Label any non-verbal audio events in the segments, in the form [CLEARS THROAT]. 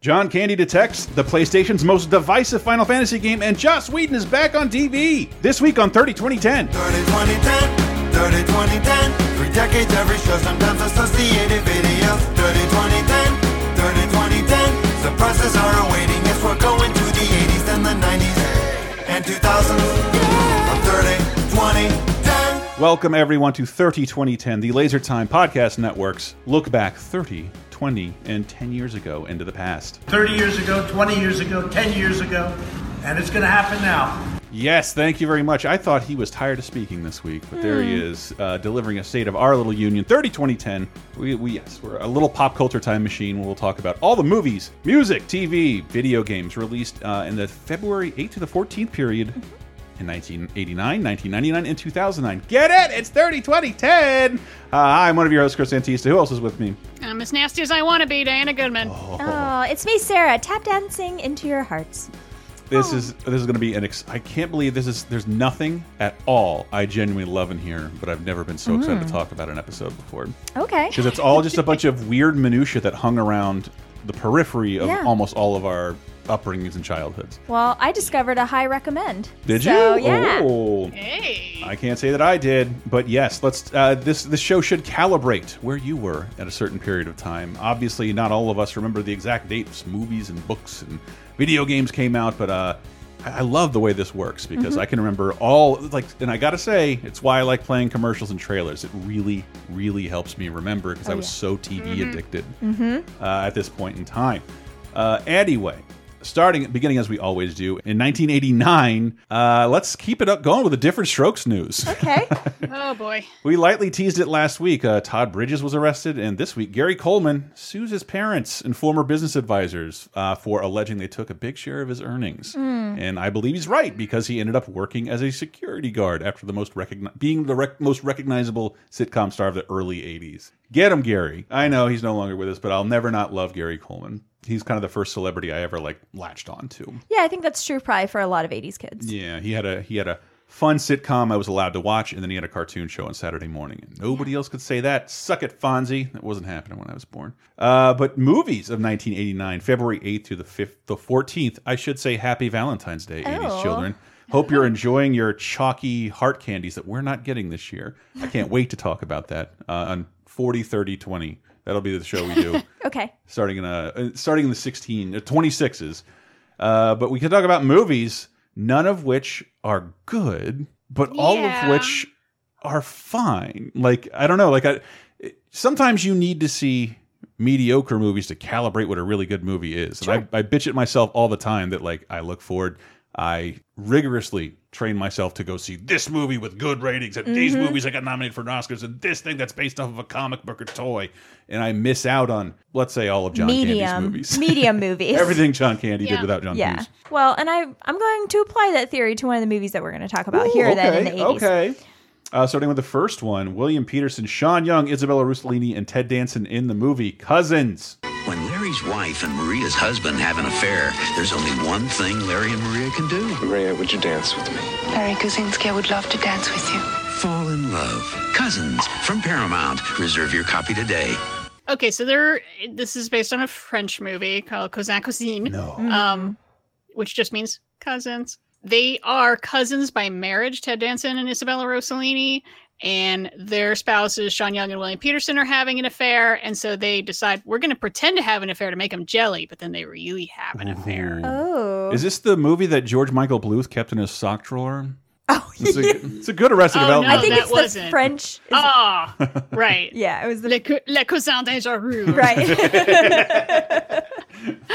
John Candy detects the PlayStation's most divisive Final Fantasy game, and Joss Whedon is back on TV. This week on 30 2010. 30 2010, 30 2010. Three decades, every show, sometimes associated videos. 30 2010, 30 2010. Surprises are awaiting if we're going to the 80s, then the 90s, and 2000s. On 30 2010. Welcome, everyone, to 30 2010, the Laser Time Podcast Network's look back 30, 20, and 10 years ago into the past. 30 years ago, 20 years ago, 10 years ago, and it's going to happen now. Yes, thank you very much. I thought he was tired of speaking this week, but there he is, uh, delivering a state of our little union. 30 2010. We, we yes, we're a little pop culture time machine where we'll talk about all the movies, music, TV, video games released uh, in the February 8th to the 14th period in 1989, 1999, and 2009. Get it? It's 30 2010. Uh, I'm one of your hosts, Chris Antista. Who else is with me? I'm as nasty as I want to be, Diana Goodman. Oh, it's me, Sarah. Tap dancing into your hearts. This is this is going to be an. Ex I can't believe this is. There's nothing at all I genuinely love in here, but I've never been so excited to talk about an episode before Okay. because it's all just a bunch of weird minutia that hung around the periphery of Yeah. almost all of our upbringings and childhoods. Well, I discovered a high recommend. Did so, you? Yeah. Oh. Hey. I can't say that I did, but yes, let's. Uh, this this show should calibrate where you were at a certain period of time. Obviously, not all of us remember the exact dates movies and books and video games came out, but uh, I, I love the way this works because Mm-hmm. I can remember all like, and I gotta say, it's why I like playing commercials and trailers. It really, really helps me remember because I was Oh, yeah. so TV addicted uh, at this point in time. Uh, anyway. Starting beginning as we always do in 1989, uh, let's keep it up going with the different strokes news. Okay. [LAUGHS] Oh boy. We lightly teased it last week. Uh, Todd Bridges was arrested, and this week Gary Coleman sues his parents and former business advisors uh, for alleging they took a big share of his earnings. And I believe he's right because he ended up working as a security guard after the most being the rec most recognizable sitcom star of the early '80s. Get him, Gary. I know he's no longer with us, but I'll never not love Gary Coleman. He's kind of the first celebrity I ever like latched on to. yeah, I think that's true probably for a lot of 80s kids. Yeah, he had a he had a fun sitcom I was allowed to watch, and then he had a cartoon show on Saturday morning. And nobody else could say that. Suck it, Fonzie. That wasn't happening when I was born. Uh, but movies of 1989, February 8th through the 5th, the 14th. I should say Happy Valentine's Day, 80s Oh. children. Hope you're [LAUGHS] enjoying your chalky heart candies that we're not getting this year. I can't wait to talk about that uh, on 40, 30, 20. That'll be the show we do. [LAUGHS] Okay. starting in a uh, starting in the 16 uh, 26s uh, but we can talk about movies none of which are good but all of which are fine. Like i don't know like I, sometimes you need to see mediocre movies to calibrate what a really good movie is. And I, I bitch at myself all the time that like i look forward i rigorously train myself to go see this movie with good ratings and these Mm-hmm. movies that got nominated for oscars and this thing that's based off of a comic book or toy and i miss out on let's say all of john candy's medium. movies Medium [LAUGHS] movies. everything john candy did without john Yeah. hughes Well, and I I'm going to apply that theory to one of the movies that we're going to talk about here then in the 80s. Okay. Uh, starting with the first one, William Peterson, Sean Young, Isabella Rossellini, and Ted Danson in the movie Cousins. When Larry's wife and Maria's husband have an affair, there's only one thing Larry and Maria can do Maria, would you dance with me? Larry Kuzinski, I would love to dance with you. fall in love. Cousins from Paramount. Reserve your copy today. Okay, so there. This is based on a French movie called Cousin Cousine. No. Um, which just means cousins. They are cousins by marriage. Ted Danson and Isabella Rossellini, and their spouses Sean Young and William Peterson are having an affair, and so they decide we're going to pretend to have an affair to make them jelly, but then they really have an affair. Oh. Is this the movie that George Michael Bluth kept in his sock drawer? Oh, It's a, it's a good Arrested [LAUGHS] Oh, Development. no, I think that it's the wasn't. French. is- Ah, [LAUGHS] right. yeah, it was the Le, cou- le cousin dangereux. right. [LAUGHS]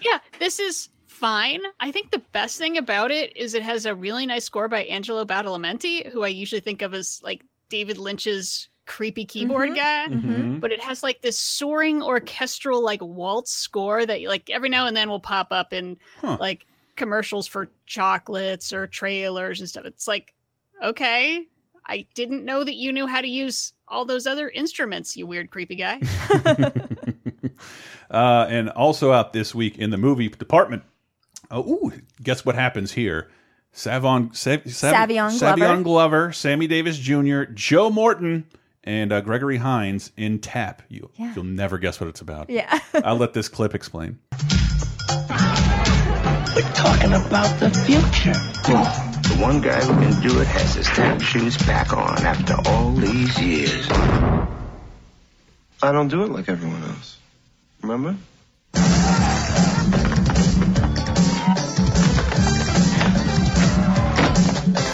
Yeah, this is fine. I think the best thing about it is it has a really nice score by Angelo Badalamenti, who I usually think of as like David Lynch's creepy keyboard guy. Mhm. But it has like this soaring orchestral like waltz score that like every now and then will pop up in Huh. like commercials for chocolates or trailers and stuff. It's like, okay, I didn't know that you knew how to use all those other instruments, you weird creepy guy. [LAUGHS] [LAUGHS] uh, and also out this week in the movie department. Oh, ooh, guess what happens here? Savon, Sav, Sav, Savion Glover. Savion Glover, Sammy Davis Jr., Joe Morton, and uh, Gregory Hines in Tap. You, Yeah. You'll never guess what it's about. Yeah. [LAUGHS] I'll let this clip explain. We're talking about the future. The one guy who can do it has his tap shoes back on after all these years. I don't do it like everyone else. Remember?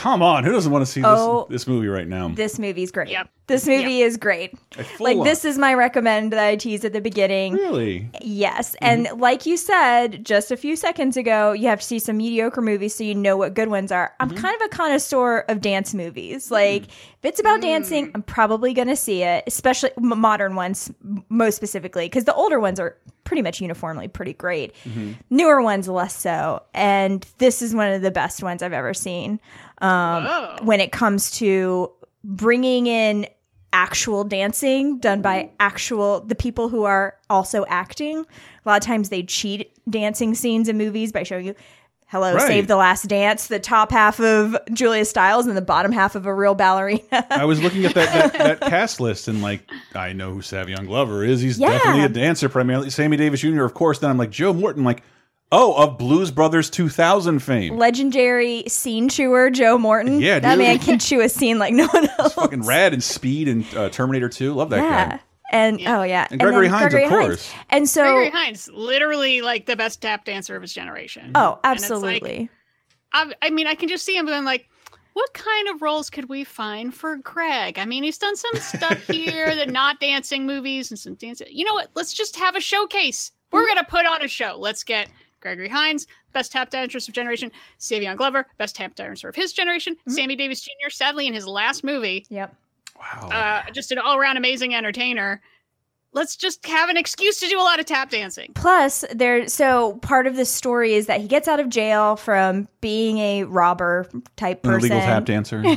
Come on, who doesn't want to see this, Oh. this movie right now? This movie's great. Yep. This movie is great. Like on. this is my recommend that I teased at the beginning. Really? Yes. Mm-hmm. And like you said just a few seconds ago, you have to see some mediocre movies so you know what good ones are. I'm mm-hmm. kind of a connoisseur of dance movies. Like, mm. if it's about mm. dancing, I'm probably going to see it, especially m- modern ones, most specifically, because the older ones are pretty much uniformly pretty great. Mm-hmm. Newer ones, less so. And this is one of the best ones I've ever seen um, when it comes to bringing in actual dancing done by actual the people who are also acting a lot of times they cheat dancing scenes in movies by showing you hello Right. save the last dance the top half of julia stiles and the bottom half of a real ballerina I was looking at that, that, that [LAUGHS] cast list and like I know who Savion Glover is. He's Yeah. definitely a dancer, primarily. Sammy Davis Jr. Of course. Then I'm like Joe Morton. Like, oh, of Blues Brothers 2000 fame. legendary scene chewer joe morton Yeah, that dude. man can chew a scene like no one else Fucking rad and Speed and uh, Terminator 2. Love that yeah guy. and oh yeah And Gregory then Hines, of course. and so Gregory Hines, literally like the best tap dancer of his generation. oh And it's like, absolutely I, I mean, I can just see him being like, what kind of roles could we find for Greg? I mean, he's done some stuff [LAUGHS] here the not dancing movies and some dancing. You know what? Let's just have a showcase. We're gonna put on a show. Let's get Gregory Hines, best tap dancer of generation. Savion Glover, best tap dancer of his generation. Sammy Davis Jr. Sadly, in his last movie, yep Wow. uh, just an all-around amazing entertainer. Let's just have an excuse to do a lot of tap dancing. Plus, there. So part of the story is that he gets out of jail from being a robber type An person. illegal tap dancer. [LAUGHS]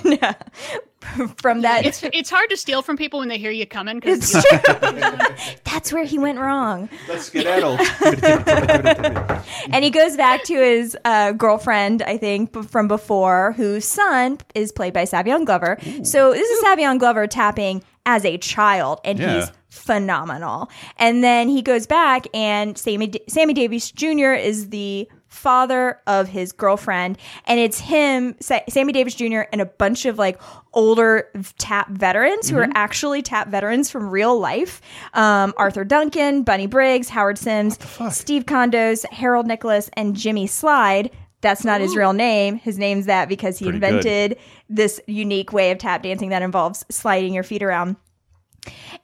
from that, It's it's hard to steal from people when they hear you coming because it's true. [LAUGHS] That's where he went wrong. Let's skedaddle. [LAUGHS] And he goes back to his uh, girlfriend, I think, b- from before, whose son is played by Savion Glover. So this is Savion Glover tapping as a child, and Yeah. he's phenomenal. And then he goes back, and Sammy D- Sammy Davis Jr. is the father of his girlfriend, and it's him, Sa- Sammy Davis Jr., and a bunch of like older tap veterans who are actually tap veterans from real life. Um, Arthur Duncan, Bunny Briggs, Howard Sims, Steve Condos, Harold Nicholas, and Jimmy Slyde. That's not his real name. His name's that because he Pretty good. invented this unique way of tap dancing that involves sliding your feet around.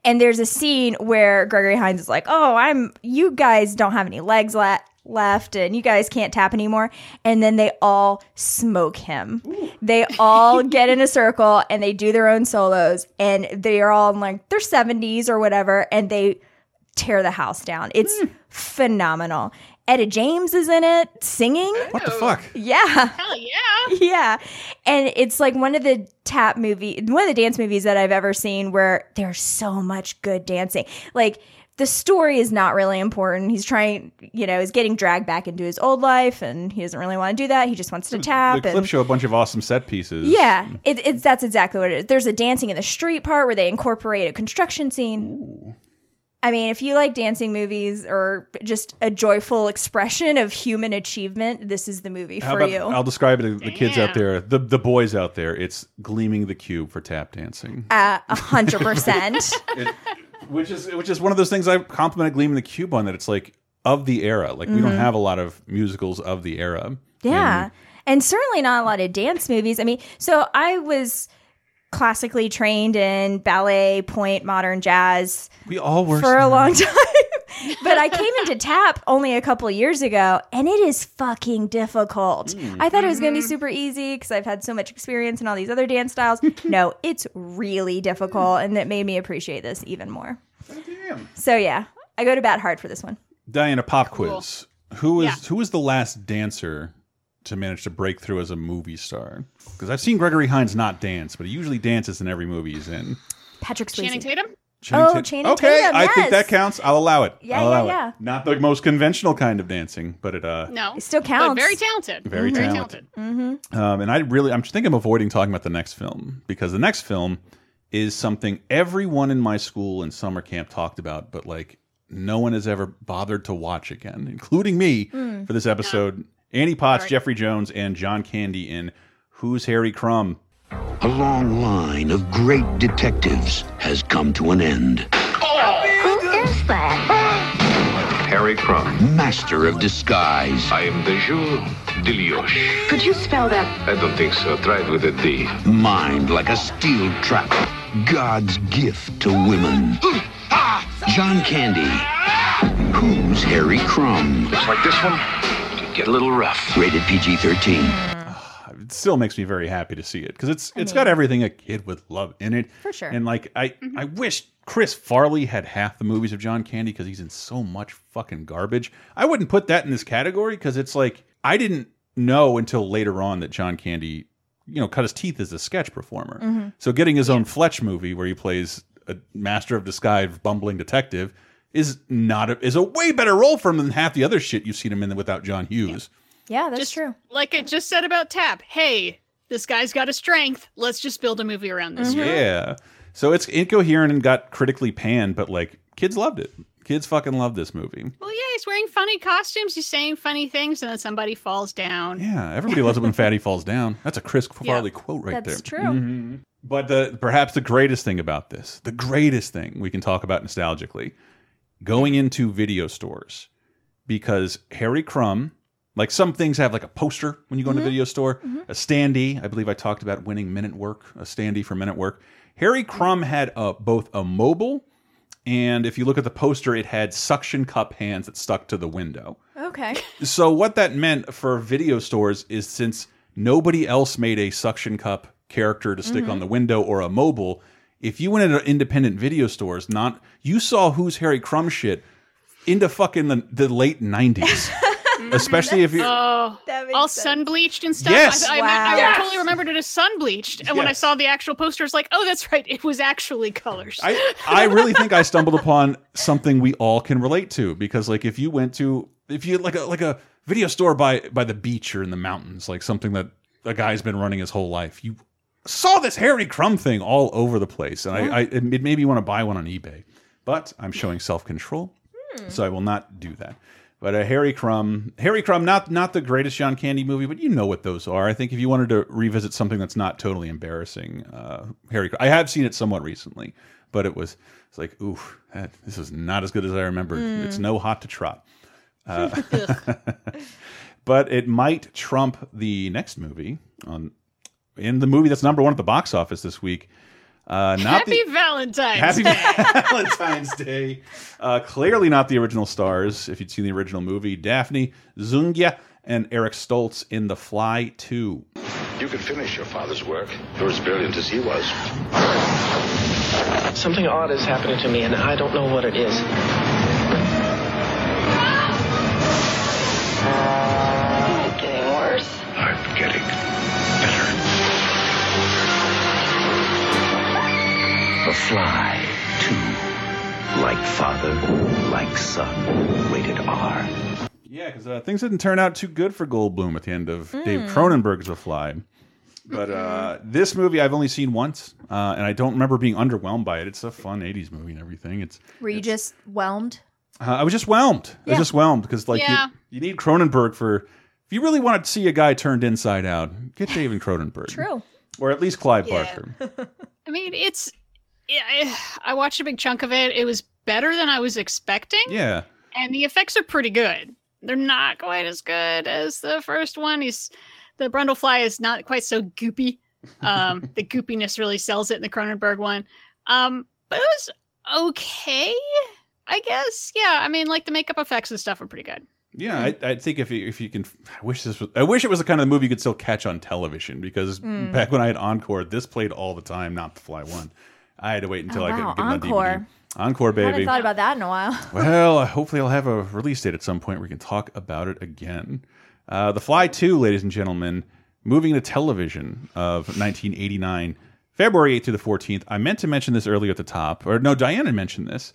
And there's a scene where Gregory Hines is like, "Oh, I'm you guys don't have any legs le- left and you guys can't tap anymore." And then they all smoke him. They all [LAUGHS] get in a circle and they do their own solos and they are all in like their 70s or whatever and they tear the house down. It's hmm. phenomenal. Etta James is in it singing. what the oh. fuck? Yeah. hell yeah. [LAUGHS] Yeah. And it's like one of the tap movie, one of the dance movies that I've ever seen where there's so much good dancing. Like the story is not really important. He's trying, you know, he's getting dragged back into his old life and he doesn't really want to do that. He just wants to hmm. tap. The and clip show a bunch of awesome set pieces. yeah, it, it's that's exactly what it is. There's a dancing in the street part where they incorporate a construction scene. I mean, if you like dancing movies or just a joyful expression of human achievement, this is the movie How for about, you. I'll describe it to the kids out there, the the boys out there. It's gleaming the cube for tap dancing, Uh, A hundred percent. [LAUGHS] Which is which is one of those things I complimented Gleaming the Cube on. That it's like of the era. Like we don't have a lot of musicals of the era. Mm-hmm. Yeah. And certainly not a lot of dance movies. I mean, so I was classically trained in ballet, pointe, modern jazz We all were for a long [LAUGHS] time. but I came into tap only a couple years ago and it is fucking difficult. Hmm. I thought it was going to be mm-hmm. super easy because I've had so much experience in all these other dance styles. [LAUGHS] no, it's really difficult and that made me appreciate this even more. Oh, so yeah, I go to bat hard for this one. Diana pop quiz. Who was Yeah. who was the last dancer to manage to break through as a movie star? Because I've seen Gregory Hines not dance, but he usually dances in every movie he's in. Patrick Swayze. Channing Tatum. Channing Oh, Tat- Channing okay, Tatum, I think that counts. I'll allow it. Yeah, I'll yeah, allow yeah. It. Not the most conventional kind of dancing, but it uh No, It still counts. But very talented. Very very talented. talented. Um, and I really, I'm thinking of avoiding talking about the next film because the next film is something everyone in my school and summer camp talked about, but like no one has ever bothered to watch again, including me Hmm. for this episode. Annie Potts, Alright. Jeffrey Jones, and John Candy in Who's Harry Crumb? A long line of great detectives has come to an end. Who is that? Harry Crumb, master of disguise. I am the Jules Delioche. Could you spell that? I don't think so. Try it with a D. Mind like a steel trap. God's gift to women. John Candy. Who's Harry Crumb? Looks like this one could get a little rough. Rated PG 13. It still makes me very happy to see it because it's it's got everything a kid would love in it. For sure. And like I I wish Chris Farley had half the movies of John Candy because he's in so much fucking garbage. I wouldn't put that in this category because it's like I didn't know until later on that John Candy, you know, cut his teeth as a sketch performer. Mhm. So getting his own Fletch movie where he plays a master of disguise bumbling detective is not a, is a way better role for him than half the other shit you've seen him in without John Hughes. Yeah, that's Just true. Like I just said about Tap. Hey, this guy's got a strength. Let's just build a movie around this. strength. Yeah. So it's incoherent and got critically panned, but like kids loved it. Kids fucking love this movie. Well, yeah, he's wearing funny costumes. He's saying funny things, and then somebody falls down. Yeah, everybody loves it when Fatty [LAUGHS] falls down. That's a Chris Yeah, Farley quote right that's there. That's true. Mhm. But the perhaps the greatest thing about this, the greatest thing we can talk about nostalgically, going into video stores because Harry Crumb, like some things have like a poster when you go into a Mhm. video store, a standee. I believe I talked about winning minute work, a standee for minute work. Harry Crumb had a, both a mobile and if you look at the poster, it had suction cup hands that stuck to the window. Okay. [LAUGHS] So what that meant for video stores is since nobody else made a suction cup character to stick Mhm. on the window or a mobile, if you went into independent video stores, not you saw who's Harry Crumb shit into fucking the, the late nineties. [LAUGHS] Especially if you Oh, all sun bleached and stuff. Yes. I, I, Wow. I Yes. totally remembered it as sun bleached, and when I saw the actual poster, it's like, oh, that's right, it was actually colors. I, I really think I stumbled upon something we all can relate to because like if you went to if you like a like a video store by by the beach or in the mountains like something that a guy's been running his whole life you saw this Harry Crumb thing all over the place and I, I it made me want to buy one on eBay but I'm showing self control so I will not do that. But uh, Harry Crumb, Harry Crumb, not not the greatest John Candy movie, but you know what those are. I think if you wanted to revisit something that's not totally embarrassing, uh, Harry, I have seen it somewhat recently, but it was it's like, ooh, that, this is not as good as I remembered. Mm. It's no hot to trot. [LAUGHS] Uh, [LAUGHS] but it might trump the next movie on in the movie that's number one at the box office this week. Uh, not Happy the, Valentine's Happy Day. [LAUGHS] Valentine's Day. Uh, clearly not the original stars. If you'd seen the original movie, Daphne Zuniga and Eric Stoltz in The Fly 2. You could finish your father's work. You're as brilliant as he was. Something odd is happening to me, and I don't know what it is. Fly 2. Like father, like son. Rated R. Yeah, because uh, things didn't turn out too good for Goldblum at the end of Dave Mm. Cronenberg's The Fly. But uh, this movie I've only seen once, uh, and I don't remember being underwhelmed by it. It's a fun '80s movie and everything. It's Were you just whelmed? uh, I was just whelmed. I was just whelmed because like Yeah. you, you need Cronenberg for if you really want to see a guy turned inside out, get David Cronenberg. True. Or at least Clive Yeah. Barker. [LAUGHS] I mean, it's. Yeah, I- I watched a big chunk of it. It was better than I was expecting. Yeah. and the effects are pretty good. They're not quite as good as the first one. He's the Brundlefly is not quite so goopy. Um, [LAUGHS] the goopiness really sells it in the Cronenberg one. Um, but it was okay, I guess. Yeah, I mean, like the makeup effects and stuff are pretty good. Yeah, I, I think if you, if you can, I wish this was. I wish it was the kind of movie you could still catch on television because Mm. back when I had Encore, this played all the time. Not the Fly One. I had to wait until Oh, I wow, could get it on Encore. DVD. Encore, baby. I haven't thought about that in a while. [LAUGHS] well, hopefully I'll have a release date at some point where we can talk about it again. Uh, the Fly 2, ladies and gentlemen, moving to television of 1989, February 8th through the 14th. I meant to mention this earlier at the top, or no, Diana mentioned this.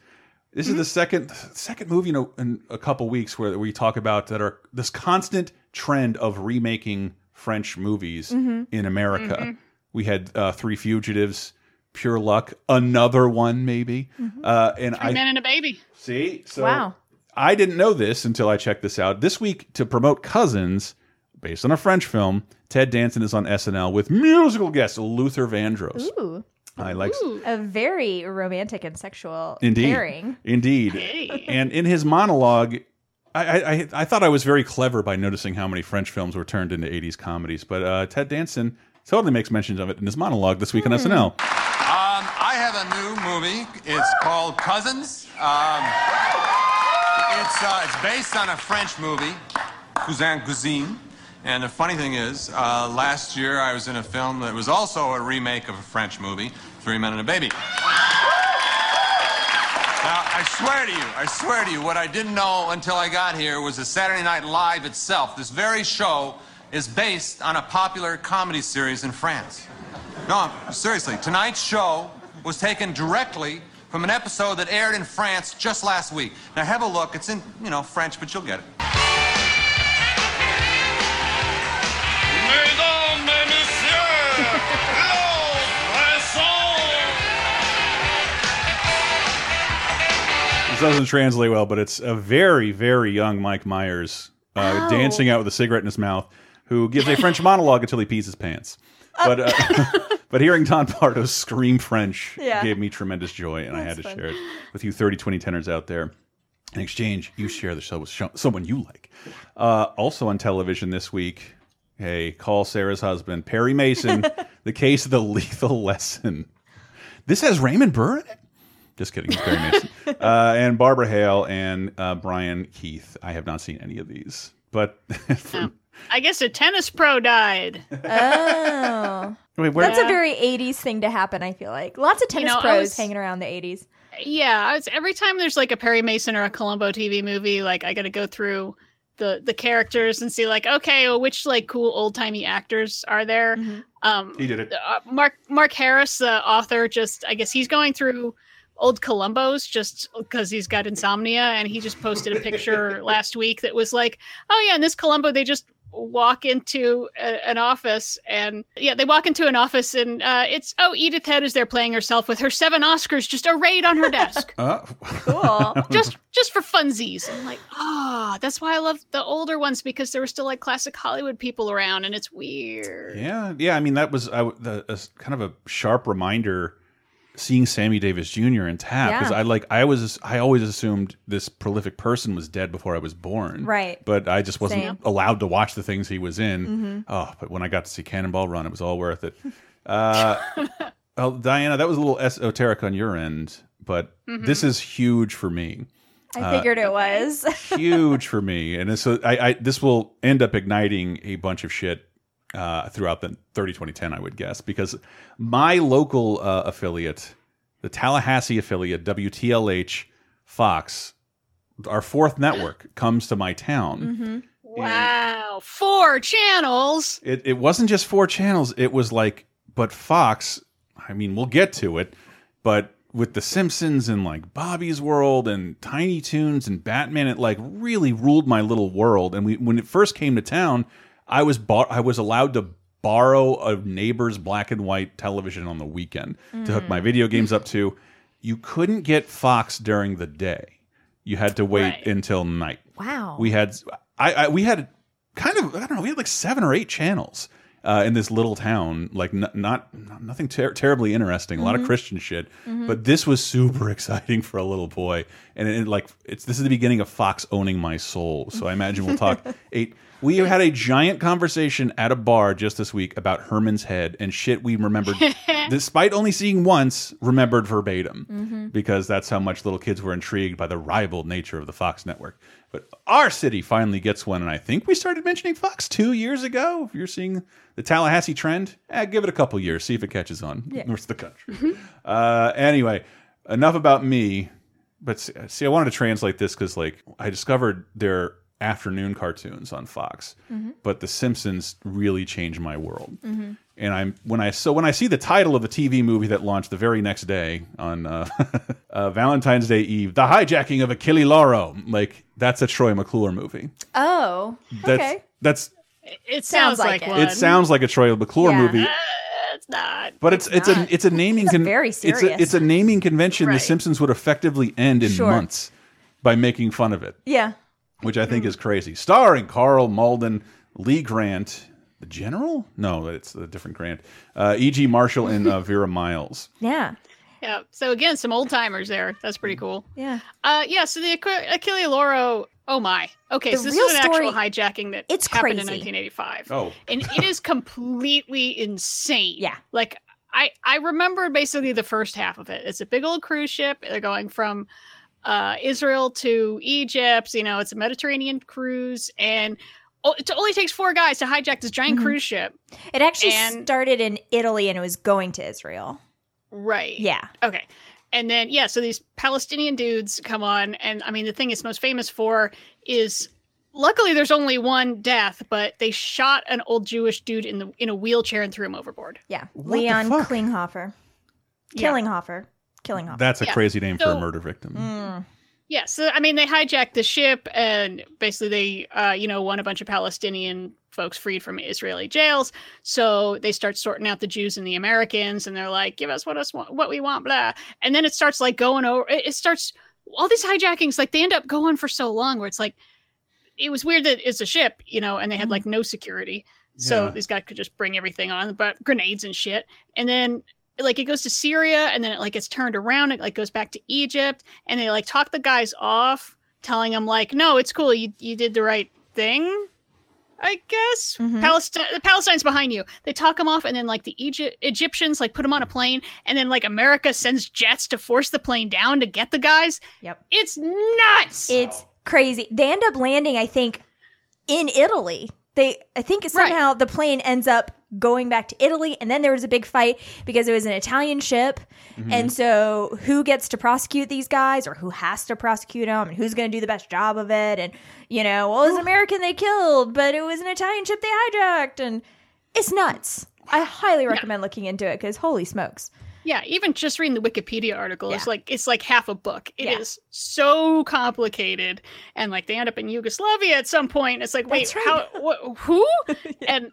This is the second second movie in a, in a couple weeks where we talk about that are this constant trend of remaking French movies Mhm. in America. Mhm. We had uh, Three Fugitives, pure luck. Another one, maybe. Uh, and Three I men and a baby. see. So Wow. I didn't know this until I checked this out. This week, to promote Cousins, based on a French film, Ted Danson is on SNL with musical guest Luther Vandross. Ooh. I like A very romantic and sexual Indeed. pairing. Indeed. And in his monologue, I, I, I- I thought I was very clever by noticing how many French films were turned into 80s comedies, but uh, Ted Danson totally makes mention of it in his monologue this week on SNL. A new movie. It's called Cousins. Um, it's, uh, it's based on a French movie, Cousin Cousine. And the funny thing is, uh, last year I was in a film that was also a remake of a French movie, Three Men and a Baby. Now, I swear to you, I swear to you, what I didn't know until I got here was that Saturday Night Live itself, this very show, is based on a popular comedy series in France. No, seriously, tonight's show was taken directly from an episode that aired in France just last week. Now have a look. It's in, you know, French, but you'll get it. Mesdames et messieurs, [LAUGHS] This doesn't translate well, but it's a very, very young Mike Myers uh, Oh. dancing out with a cigarette in his mouth, who gives a French monologue until he pees his pants. But uh, [LAUGHS] but hearing Don Pardo scream French Yeah. gave me tremendous joy, and I had to fun. share it with you 30 20 tenors out there. In exchange, you share the show with someone you like. Uh, also on television this week, hey, call Sarah's husband, Perry Mason, [LAUGHS] the case of the lethal lesson. This has Raymond Burr in it? Just kidding. It's Perry Mason. [LAUGHS] uh, and Barbara Hale and uh, Brian Keith. I have not seen any of these. But I guess a tennis pro died. Oh. [LAUGHS] Wait, where- That's a very 80s thing to happen, I feel like. Lots of tennis know, I pros was- hanging around the 80s. Yeah, I was, every time there's like a Perry Mason or a Columbo TV movie, like I got to go through the the characters and see like, okay, well, which like cool old timey actors are there? Um, He did it. uh, Mark Mark Harris, the author, just I guess he's going through old Columbos just because he's got insomnia, and he just posted a picture [LAUGHS] last week that was like, oh yeah, in this Columbo they just walk into a, an office and yeah they walk into an office and uh, it's oh edith head is there playing herself with her seven oscars just arrayed on her desk Uh, [LAUGHS] Cool. [LAUGHS] just just for funsies i'm like ah that's why i love the older ones because there were still like classic hollywood people around and it's weird yeah, yeah. I mean, that was I, the, a, kind of a sharp reminder seeing Sammy Davis Jr. in Tap because Yeah. I like I was I always assumed this prolific person was dead before I was born. Right. But I just wasn't Same. allowed to watch the things he was in. Mhm. Oh, but when I got to see Cannonball Run, it was all worth it. [LAUGHS] Uh, well, Diana, that was a little esoteric on your end, but Mhm. this is huge for me. I Uh, figured it was. [LAUGHS] huge for me, and so I, I this will end up igniting a bunch of shit uh, throughout the 30 2010 I would guess because my local uh, affiliate, the Tallahassee affiliate WTLH Fox, our fourth network [GASPS] comes to my town. Mm-hmm. wow four channels It it wasn't just four channels. It was like, but Fox. I mean, we'll get to it, but with the Simpsons and like Bobby's World and Tiny Toons and Batman, it like really ruled my little world. And we when it first came to town, I was bar I was allowed to borrow a neighbor's black and white television on the weekend to hook my Mm. video games up to. You couldn't get Fox during the day. You had to wait Right. until night. Wow. We had I, I we had kind of I don't know we had like seven or eight channels uh, in this little town like n not nothing ter terribly interesting a lot of Mhm. Christian shit Mhm. but this was super [LAUGHS] exciting for a little boy and it, like it's this is the beginning of Fox owning my soul so I imagine we'll talk [LAUGHS] eight we had a giant conversation at a bar just this week about Herman's head and shit we remembered [LAUGHS] despite only seeing once remembered verbatim Mhm. because that's how much little kids were intrigued by the rival nature of the Fox network. But our city finally gets one, and I think we started mentioning Fox two years ago. If you're seeing the Tallahassee trend, eh, give it a couple years, see if it catches on. Yeah. The rest of the country. [LAUGHS] uh, anyway, enough about me. But see, see, I wanted to translate this because, like, I discovered their afternoon cartoons on Fox, Mhm. but The Simpsons really changed my world Mhm. and I'm when I so when I see the title of the TV movie that launched the very next day on uh, [LAUGHS] uh, Valentine's Day Eve, the hijacking of Achille Lauro, like that's a Troy McClure movie. Oh, That's okay. that's it sounds, like, it. one it sounds like a Troy McClure Yeah. movie. Uh, it's it's not. But it's it's, a not. it's a naming It's con- very It's a, it's a naming convention Right. the Simpsons would effectively end in Sure. months by making fun of it, Yeah. Which I think is crazy. Starring Karl Malden, Lee Grant, the General? No, it's a different Grant. Uh, E.G. Marshall and uh, Vera [LAUGHS] Miles. Yeah. Yeah. So again, some old timers there. That's pretty cool. Yeah. Uh, yeah. So the Aqu- Achille Lauro. Oh my. Okay. The so this real is an actual hijacking that it's happened in 1985. Oh. and it is completely [LAUGHS] insane. Yeah. Like I I remember basically the first half of it. It's a big old cruise ship. They're going from uh, Israel to Egypt. You know, it's a Mediterranean cruise, and oh, it only takes four guys to hijack this giant Mhm. cruise ship. It actually And- started in Italy and it was going to Israel. Right. Yeah. Okay. And then yeah, so these Palestinian dudes come on, and I mean the thing it's most famous for is luckily there's only one death, but they shot an old Jewish dude in the in a wheelchair and threw him overboard. Yeah. What Leon fuck? Klinghofer. Yeah. Killinghofer. Killinghofer. That's a Yeah. crazy name for a murder victim. Mm. Yeah, so I mean they hijacked the ship and basically they uh you know want a bunch of Palestinian folks freed from Israeli jails. So they start sorting out the Jews and the Americans and they're like, give us what us want, what we want, blah. And then it starts like going over it, it starts all these hijackings like they end up going for so long where it's like it was weird that it's a ship, you know, and they had like no security. So Yeah. these guys could just bring everything on, but grenades and shit. And then like it goes to Syria and then it like gets turned around, it like goes back to Egypt, and they like talk the guys off, telling them like, no, it's cool, you you did the right thing. I guess Mhm. Palestine, the Palestine's behind you. They talk them off, and then like the Egypt Egyptians like put them on a plane, and then like America sends jets to force the plane down to get the guys. Yep. It's nuts. It's crazy. They end up landing, I think, in Italy. They, I think somehow the plane ends up going back to Italy, and then there was a big fight because it was an Italian ship, mm-hmm. and so who gets to prosecute these guys, or who has to prosecute them, and who's going to do the best job of it, and you know, well, it was an American they killed, but it was an Italian ship they hijacked, and it's nuts. I highly recommend looking into it because holy smokes. Yeah, even just reading the Wikipedia article, it's Yeah. like it's like half a book. It is Yeah. so complicated, and like they end up in Yugoslavia at some point. It's like, wait, right. how? Wh- who? [LAUGHS] And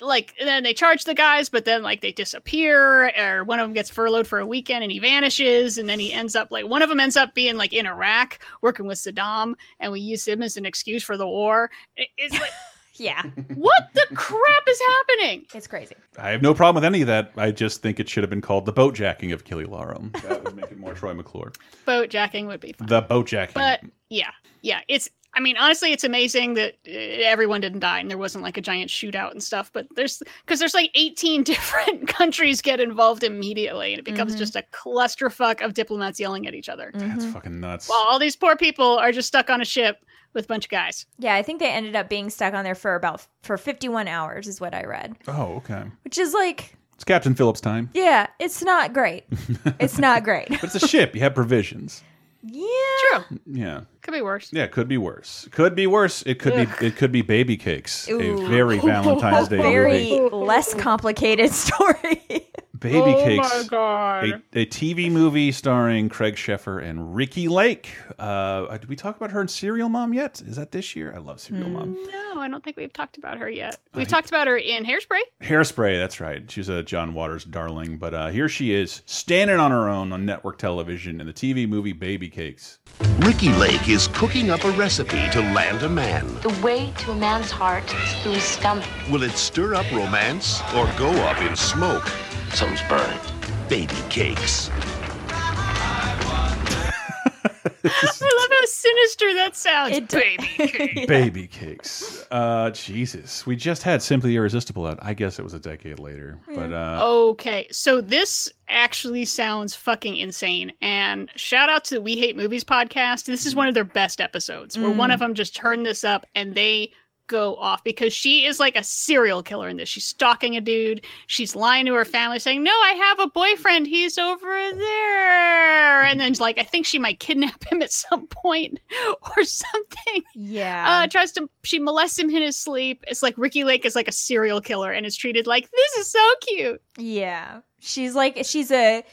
like, and then they charge the guys, but then like they disappear, or one of them gets furloughed for a weekend and he vanishes, and then he ends up like one of them ends up being like in Iraq working with Saddam, and we use him as an excuse for the war. It- It's like, [LAUGHS] Yeah, what the crap is happening? it's crazy. I have no problem with any of that. I just think it should have been called the boat jacking of Killy Larum. That would make it more Troy McClure. Boat jacking would be fun. The boat jacking. But yeah, yeah, it's. I mean, honestly, it's amazing that uh, everyone didn't die and there wasn't like a giant shootout and stuff. But there's because there's like 18 [LAUGHS] different countries get involved immediately, and it becomes Mhm. just a clusterfuck of diplomats yelling at each other. That's Mhm. fucking nuts. While all these poor people are just stuck on a ship with a bunch of guys. Yeah, I think they ended up being stuck on there for about for 51 hours is what I read. oh, okay. Which is like, It's Captain Phillips' time. yeah, it's not great. [LAUGHS] it's not great. But it's a ship. You have provisions. Yeah. True, Yeah. could be worse. Yeah, could be worse. Could be worse. It could Ugh. be it could be baby cakes. Ooh. [LAUGHS] A very Valentine's Day A Very movie. less complicated [LAUGHS] story. Baby oh cakes. my god! A, a TV movie starring Craig Sheffer and Ricki Lake. Uh, did we talk about her in Serial Mom yet? Is that this year? I love Serial Mom. no, I don't think we've talked about her yet. We've I- talked about her in Hairspray. Hairspray, that's right. She's a John Waters darling, but uh, here she is, standing on her own on network television in the TV movie Baby Cakes. Ricki Lake is cooking up a recipe to land a man. The way to a man's heart is through his stomach. Will it stir up romance or go up in smoke? Something's burning. Baby cakes. I love how sinister that sounds. It- baby. [LAUGHS] Baby Cakes. Uh, Jesus, we just had Simply Irresistible out. I guess it was a decade later, but uh, Okay, so this actually sounds fucking insane. And shout out to the We Hate Movies podcast. This is one of their best episodes where one of them just turned this up and they go off because she is like a serial killer in this. She's stalking a dude. She's lying to her family saying, No, I have a boyfriend. He's over there. And then, like, I think she might kidnap him at some point [LAUGHS] or something Yeah. uh tries to she molests him in his sleep it's like ricki lake is like a serial killer and is treated like this is so cute yeah. She's like she's a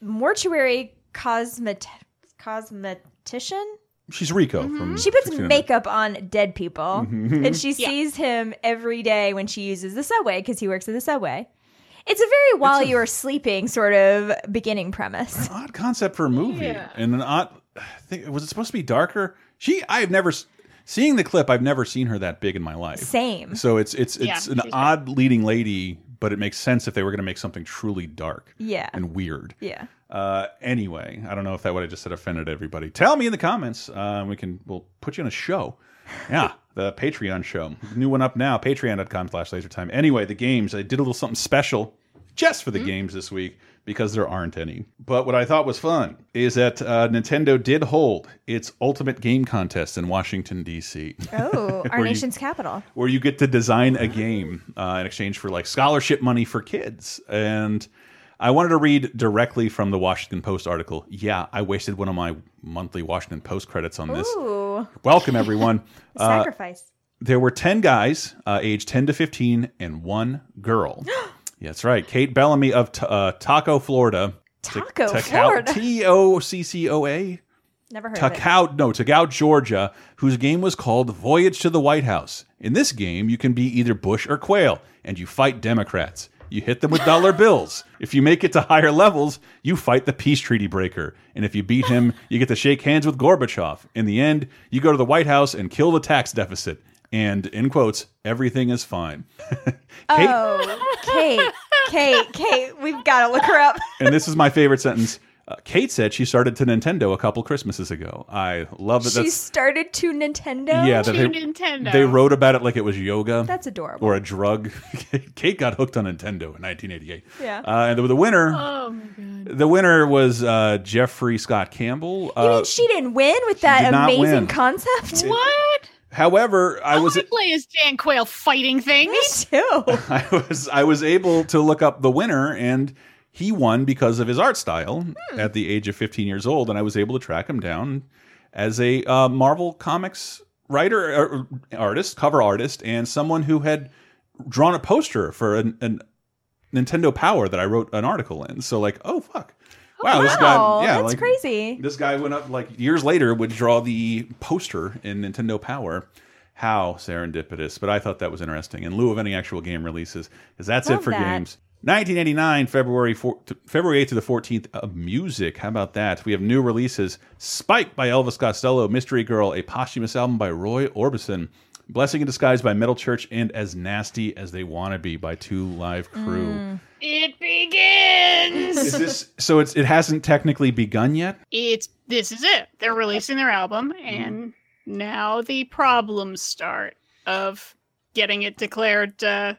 mortuary cosmet cosmetician. She's Rico from. She puts 1600. makeup on dead people, Mhm. and she Yeah. sees him every day when she uses the subway because he works at the subway. It's a very while you are sleeping sort of beginning premise. An odd concept for a movie and an odd I think was it supposed to be darker she i've never s- seeing the clip i've never seen her that big in my life Same. so it's it's Yeah, it's an she's odd leading lady but it makes sense if they were going to make something truly dark Yeah. and weird Yeah. Uh anyway i don't know if that what i just said offended everybody tell me in the comments uh we can we'll put you on a show yeah [LAUGHS] the patreon show new one up now patreon.com slash lasertime anyway the games i did a little something special just for the games this week because there aren't any. But what I thought was fun is that uh, Nintendo did hold its ultimate game contest in Washington D.C. Oh, our [LAUGHS] Where you- nation's capital. where you get to design a game uh, in exchange for like scholarship money for kids. And I wanted to read directly from the Washington Post article. Yeah, I wasted one of my monthly Washington Post credits on this. Ooh. Welcome, everyone. [LAUGHS] Uh, Sacrifice. there were 10 guys, uh, aged 10 to 15, and one girl. [GASPS] Yeah, That's right. Kate Bellamy of T uh, Taco, Florida. Taco, Tacao- Florida. T O C C O A. Never heard of it. No, Takao, Georgia, whose game was called Voyage to the White House. In this game, you can be either Bush or Quayle, and you fight Democrats. You hit them with dollar bills. If you make it to higher levels, you fight the peace treaty breaker. And if you beat him, you get to shake hands with Gorbachev. In the end, you go to the White House and kill the tax deficit. And, in quotes, everything is fine. [LAUGHS] Oh, Kate, Kate, Kate, we've got to look her up. and this is my favorite sentence. Uh, Kate said she started to Nintendo a couple Christmases ago. I love that. She That's started to Nintendo. yeah, that they, Nintendo. they wrote about it like it was yoga. That's adorable. Or a drug. [LAUGHS] Kate got hooked on Nintendo in 1988. Yeah. Uh, and the, the winner, Oh my god. the winner was uh, Jeffrey Scott Campbell. You Uh, mean she didn't win with that amazing win. concept? What? however, I was I play as Dan Quayle fighting things. Me Too. [LAUGHS] I was I was able to look up the winner and he won because of his art style Hmm. at the age of 15 years old and I was able to track him down as a uh, Marvel comics writer or artist, cover artist and someone who had drawn a poster for an, an Nintendo Power that I wrote an article in. So like, oh fuck. Wow, this guy yeah, that's like crazy. this guy went up like years later would draw the poster in Nintendo Power. How serendipitous! But I thought that was interesting in lieu of any actual game releases, because that's it for that. games. 1989, February 4, to- February 8th to the 14th of music. How about that? We have new releases: Spike by Elvis Costello, Mystery Girl, a posthumous album by Roy Orbison, Blessing in Disguise by Metal Church, and As Nasty as They Wanna Be by Two Live Crew. It begins. Is this so? It's it hasn't technically begun yet. it's this is it. They're releasing their album, and now the problems start of getting it declared, uh,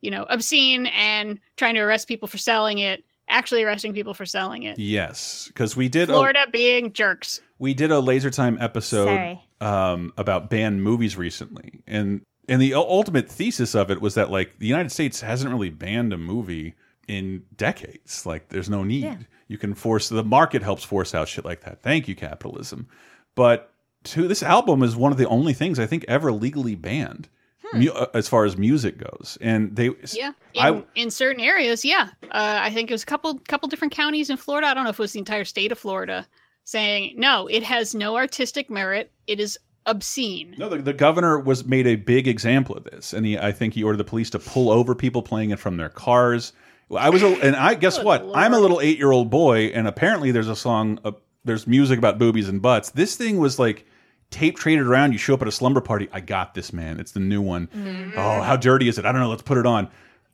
you know, obscene and trying to arrest people for selling it. Actually, arresting people for selling it. Yes, because we did. a- Florida being jerks. we did a laser time episode um, about banned movies recently and and the ultimate thesis of it was that like the united states hasn't really banned a movie in decades like there's no need Yeah. you can force the market helps force out shit like that thank you capitalism but to this album is one of the only things i think ever legally banned mu- uh, as far as music goes and they Yeah, in, I, in certain areas, yeah. Uh, I think it was a couple couple different counties in Florida. I don't know if it was the entire state of Florida saying no, it has no artistic merit. It is obscene. No, the, the governor was made a big example of this, and he, I think he ordered the police to pull over people playing it from their cars. I was, a, and I guess what? I'm a little eight year old boy, and apparently there's a song, uh, there's music about boobies and butts. This thing was like tape traded around. You show up at a slumber party. I got this, man. It's the new one. Oh, how dirty is it? I don't know. Let's put it on.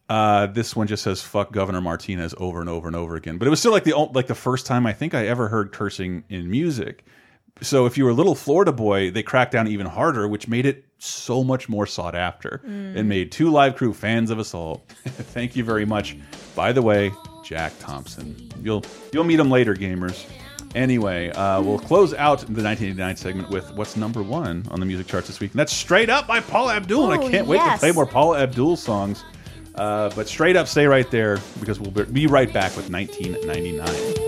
Uh, this one just says "fuck Governor Martinez" over and over and over again. But it was still like the like the first time I think I ever heard cursing in music. So if you were a little Florida boy, they cracked down even harder, which made it so much more sought after Mm. and made two live crew fans of us [LAUGHS] all. Thank you very much. By the way, Jack Thompson. You'll you'll meet him later, gamers. Anyway, uh, we'll close out the 1989 segment with what's number one on the music charts this week, and that's "Straight Up" by Paula Abdul. and I can't wait to play more Paula Abdul songs. Uh, but straight up, stay right there because we'll be right back with 1999.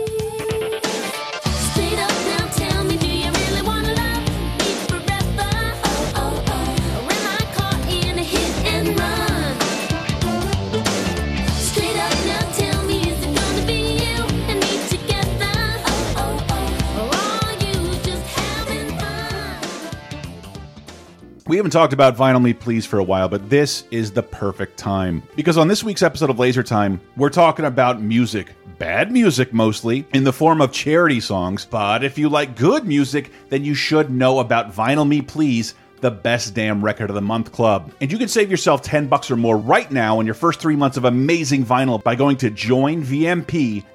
We haven't talked about Vinyl Me Please for a while, but this is the perfect time. Because on this week's episode of Laser Time, we're talking about music. Bad music mostly, in the form of charity songs. But if you like good music, then you should know about Vinyl Me Please the best damn record of the month club. And you can save yourself 10 bucks or more right now on your first 3 months of amazing vinyl by going to joinvmp.com.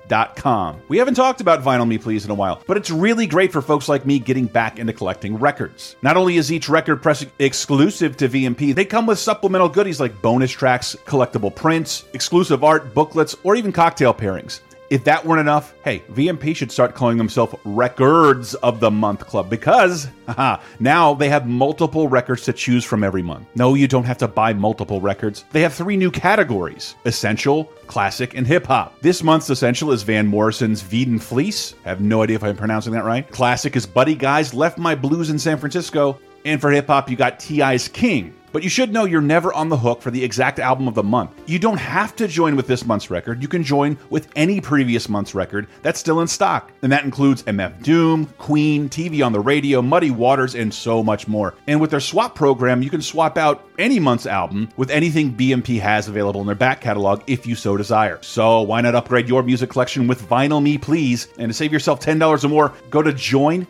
We haven't talked about Vinyl Me Please in a while, but it's really great for folks like me getting back into collecting records. Not only is each record press exclusive to VMP, they come with supplemental goodies like bonus tracks, collectible prints, exclusive art, booklets, or even cocktail pairings. If that weren't enough, hey, VMP should start calling themselves Records of the Month Club because haha, now they have multiple records to choose from every month. No, you don't have to buy multiple records. They have three new categories Essential, Classic, and Hip Hop. This month's Essential is Van Morrison's Veed Fleece. I have no idea if I'm pronouncing that right. Classic is Buddy Guys Left My Blues in San Francisco. And for hip hop, you got T.I.'s King. But you should know you're never on the hook for the exact album of the month. You don't have to join with this month's record. You can join with any previous month's record that's still in stock. And that includes MF Doom, Queen, TV on the radio, Muddy Waters, and so much more. And with their swap program, you can swap out any month's album with anything VMP has available in their back catalog if you so desire. So why not upgrade your music collection with Vinyl Me Please? And to save yourself $10 or more, go to joinvmp.com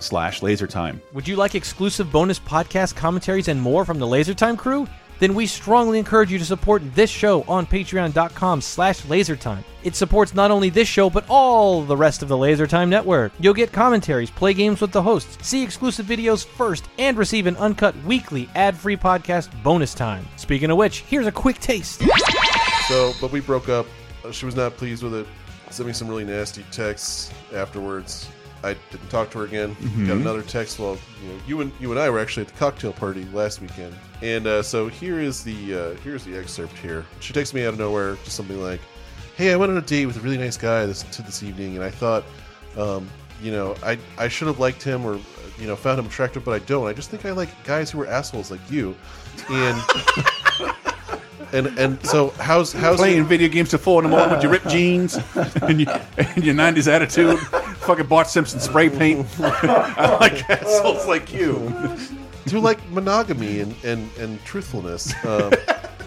slash lasertime. Would you like exclusive bonus podcast commentaries and more from the LaserTime crew? Then we strongly encourage you to support this show on patreon.com slash lasertime. It supports not only this show, but all the rest of the LaserTime network. You'll get commentaries, play games with the hosts, see exclusive videos first, and receive an uncut weekly ad-free podcast bonus time. Speaking of which, here's a quick taste. So, but we broke up. She was not pleased with it. Sent me some really nasty texts afterwards. I didn't talk to her again. Mhm. Got another text. Well, you know, you and you and I were actually at the cocktail party last weekend, and uh, so here is the uh, here's the excerpt. Here, she texts me out of nowhere, just something like, "Hey, I went on a date with a really nice guy this to this evening, and I thought, um, you know, I I should have liked him or you know found him attractive, but I don't. I just think I like guys who are assholes like you, and." [LAUGHS] And and so how's how's playing video games to four in the morning with your ripped jeans and, you, and your '90s attitude, fucking Bart Simpson spray paint. [LAUGHS] I like assholes like you. do like monogamy and and, and truthfulness. Um,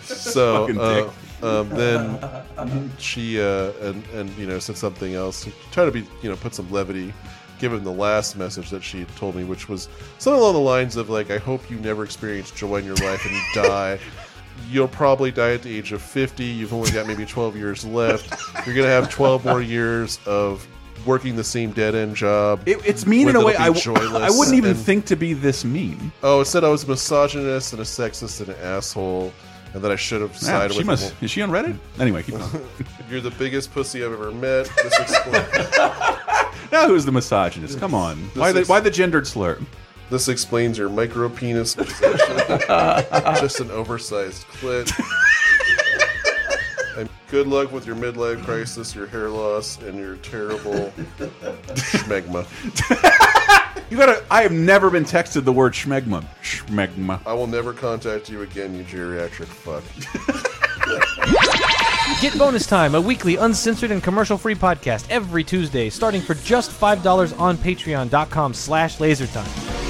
so [LAUGHS] uh, um, then she uh, and and you know said something else. Try to be you know put some levity. Given the last message that she told me, which was something along the lines of like, "I hope you never experience joy in your life and you die." [LAUGHS] You'll probably die at the age of 50. You've only got maybe 12 years left. You're going to have 12 more years of working the same dead end job. It, it's mean in a way I, be w- joyless I wouldn't even and- think to be this mean. Oh, it said I was a misogynist and a sexist and an asshole, and that I should have Yeah, she with. must, is she on Reddit? Anyway, keep going. [LAUGHS] You're the biggest pussy I've ever met. This explains. [LAUGHS] now who's the misogynist? Come on. This Why the, why the gendered slur? This explains your micro penis [LAUGHS] possession. Just an oversized clit. and good luck with your midlife crisis, your hair loss, and your terrible schmegma. You gotta. I have never been texted the word schmegma. Schmegma. I will never contact you again, you geriatric fuck. Get Bonus Time, a weekly uncensored and commercial-free podcast every Tuesday, starting for just $5 on patreon.com slash lasertime.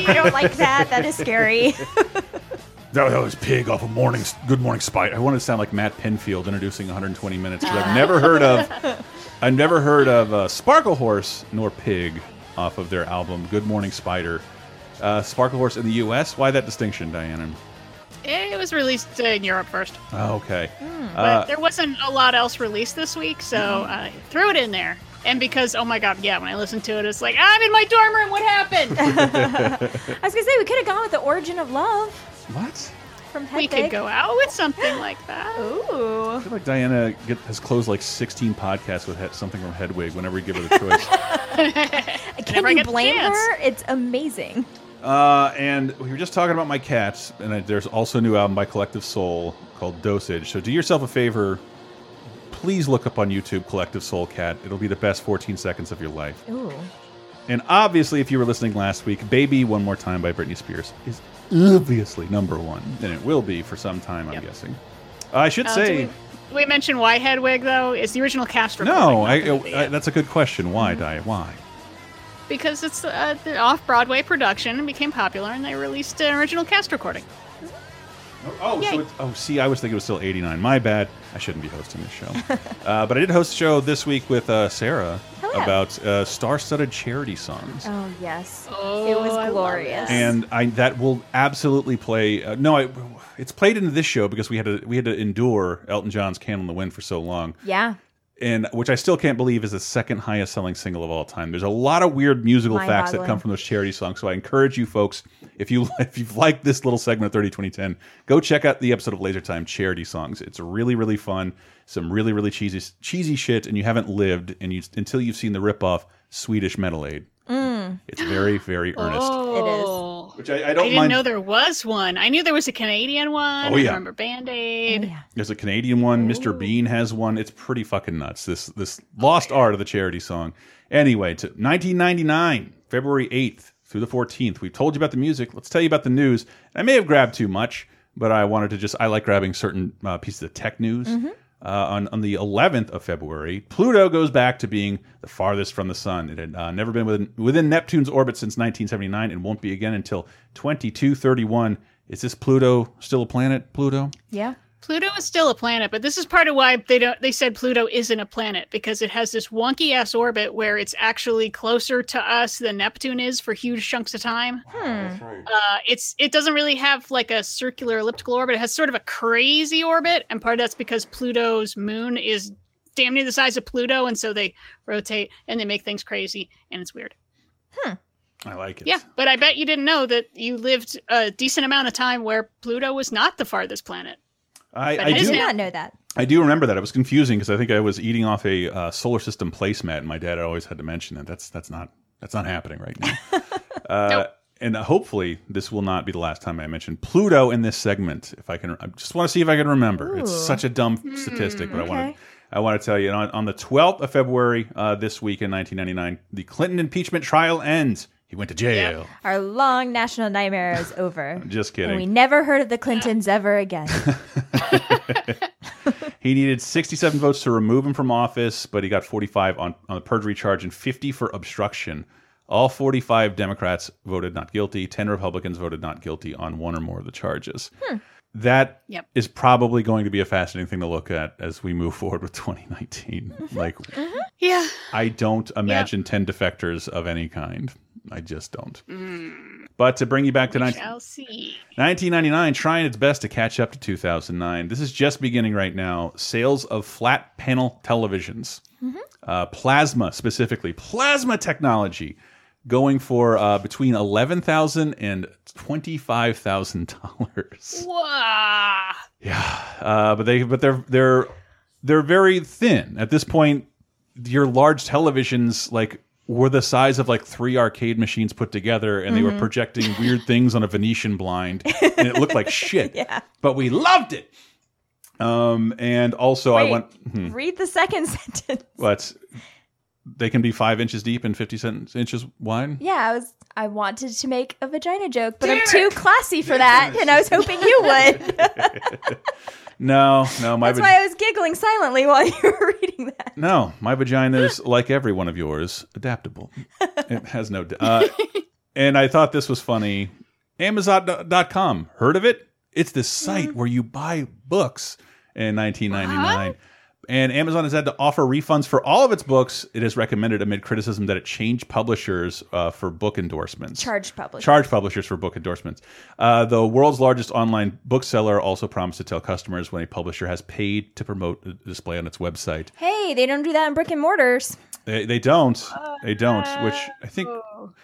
[LAUGHS] I don't like that. That is scary. [LAUGHS] That, that was Pig off of Morning Good Morning Spider. I wanted to sound like Matt Pinfield introducing 120 minutes. 'cause I've never heard of, [LAUGHS] I've never heard of uh, Sparkle Horse nor Pig off of their album Good Morning Spider. Uh, Sparkle Horse in the U.S. Why that distinction, Diana? it was released in Europe first. Oh, okay. But Uh, there wasn't a lot else released this week, so I threw it in there. And because, oh my god, yeah, when I listen to it, it's like, I'm in my dorm room, what happened? [LAUGHS] I was gonna say we could have gone with the origin of love. What? From we could go out with something like that. Ooh. I feel like Diana get, has closed like 16 podcasts with he something from Hedwig whenever you give her the choice. [LAUGHS] Can Never you get the blame chance. her? It's amazing. Uh, and we were just talking about my cats, and I, there's also a new album by Collective Soul called Dosage. So do yourself a favor, please look up on YouTube Collective Soul Cat. It'll be the best 14 seconds of your life. Ooh. And obviously, if you were listening last week, Baby One More Time by Britney Spears is obviously number one. And it will be for some time, I'm guessing. I should Uh, say. do we, we mentioned why Hedwig though? Is the original cast recording? No, not I. I, that's a good question. Why, Diet? Why? because it's uh, the off-Broadway production and became popular, and they released an original cast recording. Oh, Yay. so it's, oh, see, I was thinking it was still 89. My bad. I shouldn't be hosting this show. [LAUGHS] uh, but I did host a show this week with uh, Sarah Hello. about uh, star-studded charity songs. Oh yes, Oh, it was I glorious. and I that will absolutely play. Uh, no, I, it's played into this show because we had to we had to endure Elton John's "Candle in the Wind" for so long, yeah, and which I still can't believe is the second highest selling single of all time. There's a lot of weird musical facts that come from those charity songs. So I encourage you folks, if you [LAUGHS] if you've liked this little segment of 30 2010, go check out the episode of Laser Time charity songs. It's really really fun. Some really really cheesy cheesy shit, and you haven't lived and you until you've seen the ripoff Swedish Metal Aid. Mm. It's very very earnest. [GASPS] Oh, Which I, I don't didn't mind. know there was one. I knew there was a Canadian one. Oh, I yeah. remember Band Aid. There's a Canadian one. Mr. Bean has one. It's pretty fucking nuts. This this lost art of the charity song. Anyway, to 1999, February 8th through the 14th. We've told you about the music. Let's tell you about the news. I may have grabbed too much, but I wanted to just. I like grabbing certain uh, pieces of tech news. Uh, on, on the 11th of February, Pluto goes back to being the farthest from the sun. It had uh, never been within, within Neptune's orbit since 1979 and won't be again until 2231. Is this Pluto still a planet, Pluto? yeah. Pluto is still a planet, but this is part of why they don't. They said Pluto isn't a planet because it has this wonky ass orbit where it's actually closer to us than Neptune is for huge chunks of time. Hmm. Uh, it's it doesn't really have like a circular elliptical orbit. It has sort of a crazy orbit, and part of that's because Pluto's moon is damn near the size of Pluto, and so they rotate and they make things crazy, and it's weird. Hmm. I like it. Yeah, but I bet you didn't know that you lived a decent amount of time where Pluto was not the farthest planet. I, I I is do. did not know that. I do remember that. It was confusing because I think I was eating off a uh, solar system placemat, and my dad always had to mention that. That's that's not that's not happening right now. [LAUGHS] uh, And hopefully, this will not be the last time I mention Pluto in this segment. If I can, I just want to see if I can remember. It's such a dumb statistic, but I want to. I want to tell you on, on the 12th of February uh, this week in 1999, the Clinton impeachment trial ends. He went to jail. Our long national nightmare is over. [LAUGHS] Just And we never heard of the Clintons ever again. [LAUGHS] He needed 67 votes to remove him from office, but he got 45 on, on the perjury charge and 50 for obstruction. All 45 Democrats voted not guilty. 10 Republicans voted not guilty on one or more of the charges. Hmm. That is Yep. probably going to be a fascinating thing to look at as we move forward with 2019. Mm-hmm. Like, mm-hmm. Yeah. I don't imagine 10 defectors of any kind. I just don't. But to bring you back to 19 1999 trying its best to catch up to 2009. This is just beginning right now. Sales of flat panel televisions, uh, plasma specifically, plasma technology, going for uh, between eleven thousand and twenty five thousand dollars. Wow. Uh, but they, but they're they're they're very thin at this point. Your large televisions, like, were the size of like three arcade machines put together, and they were Mhm. projecting weird things on a Venetian blind, [LAUGHS] and it looked like shit. Yeah. But we loved it. Um, and also I Wait, went. hmm, Read the second [LAUGHS] sentence. what? They can be five inches deep and fifty inches wide. Yeah, I was. I wanted to make a vagina joke, but I'm too classy for that, and I was hoping you would. [LAUGHS] No, no, my That's why I was giggling silently while [LAUGHS] you were reading that. No, my vagina is like every one of yours, adaptable. it has no. Uh, [LAUGHS] and I thought this was funny. Amazon.com, heard of it? It's this site where you buy books in 1999. And Amazon has had to offer refunds for all of its books. It has recommended amid criticism that it changed publishers uh, for book endorsements. Charged publishers. Charge publishers for book endorsements. Uh, the world's largest online bookseller also promised to tell customers when a publisher has paid to promote a display on its website. Hey, they don't do that in brick and mortars. They, they don't. They don't. Which I think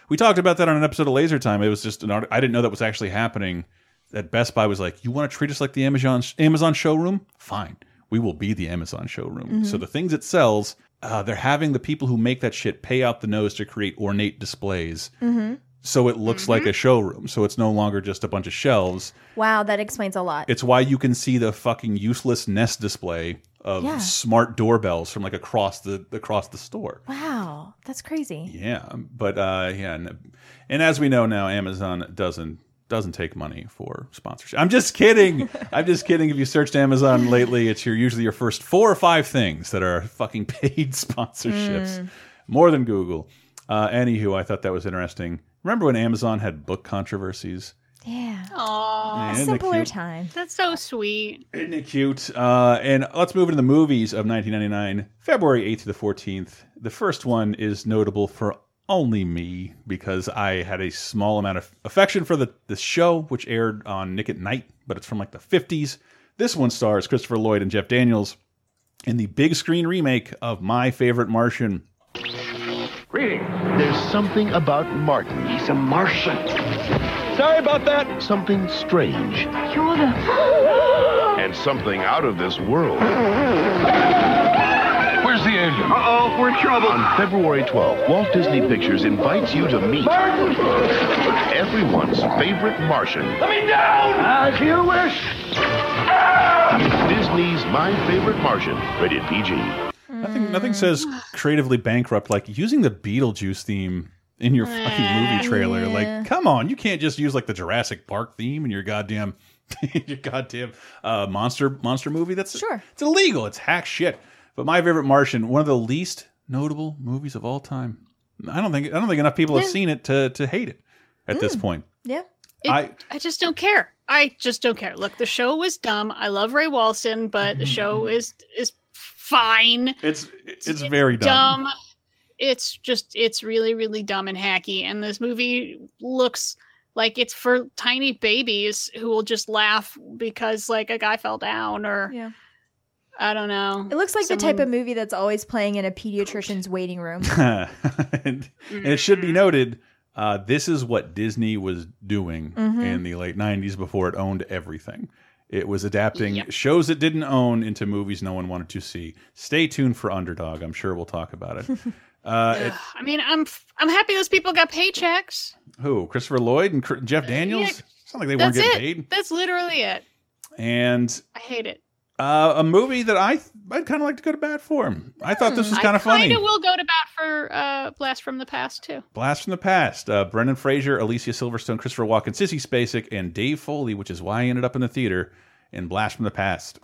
we talked about that on an episode of Laser Time. It was just an article. I didn't know that was actually happening. That Best Buy was like, "You want to treat us like the Amazon Amazon showroom? Fine, we will be the Amazon showroom." Mhm. So the things it sells, uh, they're having the people who make that shit pay out the nose to create ornate displays, hmm so it looks like a showroom. So it's no longer just a bunch of shelves. Wow, that explains a lot. It's why you can see the fucking useless Nest display of Yeah. smart doorbells from like across the across the store. Wow, that's crazy. Yeah, but uh, yeah, and, and as we know now, Amazon doesn't doesn't take money for sponsorship. I'm just kidding. [LAUGHS] I'm just kidding. If you searched Amazon lately, it's your usually your first four or five things that are fucking [LAUGHS] paid sponsorships, Mm. more than Google. Uh, anywho, I thought that was interesting. Remember when Amazon had book controversies? Yeah. Aww. Isn't Simpler cute? time. That's so sweet. Isn't it cute? Uh, and let's move into the movies of 1999, February 8th to the 14th. The first one is notable for only me because I had a small amount of affection for the, the show, which aired on Nick at Night, but it's from like the 50s. This one stars Christopher Lloyd and Jeff Daniels in the big screen remake of My Favorite Martian. Greetings. There's something about Martin. He's a Martian. Sorry about that. Something strange. You're the. [GASPS] And something out of this world. [LAUGHS] Where's the engine? Uh-oh, we're in trouble. On February 12th, Walt Disney Pictures invites you to meet everyone's favorite Martian. Let me down! As you wish. Disney's My Favorite Martian, rated PG. Nothing, nothing says creatively bankrupt like using the Beetlejuice theme in your fucking movie trailer. Yeah. Like, come on, you can't just use like the Jurassic Park theme in your goddamn, [LAUGHS] your goddamn uh, monster monster movie. That's Sure. It's illegal. It's hack shit. But my favorite Martian, one of the least notable movies of all time. I don't think I don't think enough people have seen it to to hate it at this mm. point. Yeah. It- I- I just don't care. I just don't care. Look, the show was dumb. I love Ray Walston, but the show mm-hmm. is is fine. It's it's very dumb. dumb. It's just it's really really dumb and hacky. And this movie looks like it's for tiny babies who will just laugh because like a guy fell down or Yeah. I don't know. It looks like the type of movie that's always playing in a pediatrician's waiting room. and, [LAUGHS] and it should be noted, uh, this is what Disney was doing Mhm. in the late '90s before it owned everything. It was adapting shows it didn't own into movies no one wanted to see. Stay tuned for Underdog. I'm sure we'll talk about it. [LAUGHS] Uh, it- I mean, I'm I'm happy those people got paychecks. who? Christopher Lloyd and Jeff Daniels? yeah, it's not like they weren't getting it. paid. That's literally it. And I hate it. Uh, a movie that I I'd kind of like to go to bat for. I thought this was kind of Hmm, I kind of will go to bat for uh, Blast from the Past too. Blast from the Past. Uh, Brendan Fraser, Alicia Silverstone, Christopher Walken, Sissy Spacek, and Dave Foley, which is why I ended up in the theater in Blast from the Past.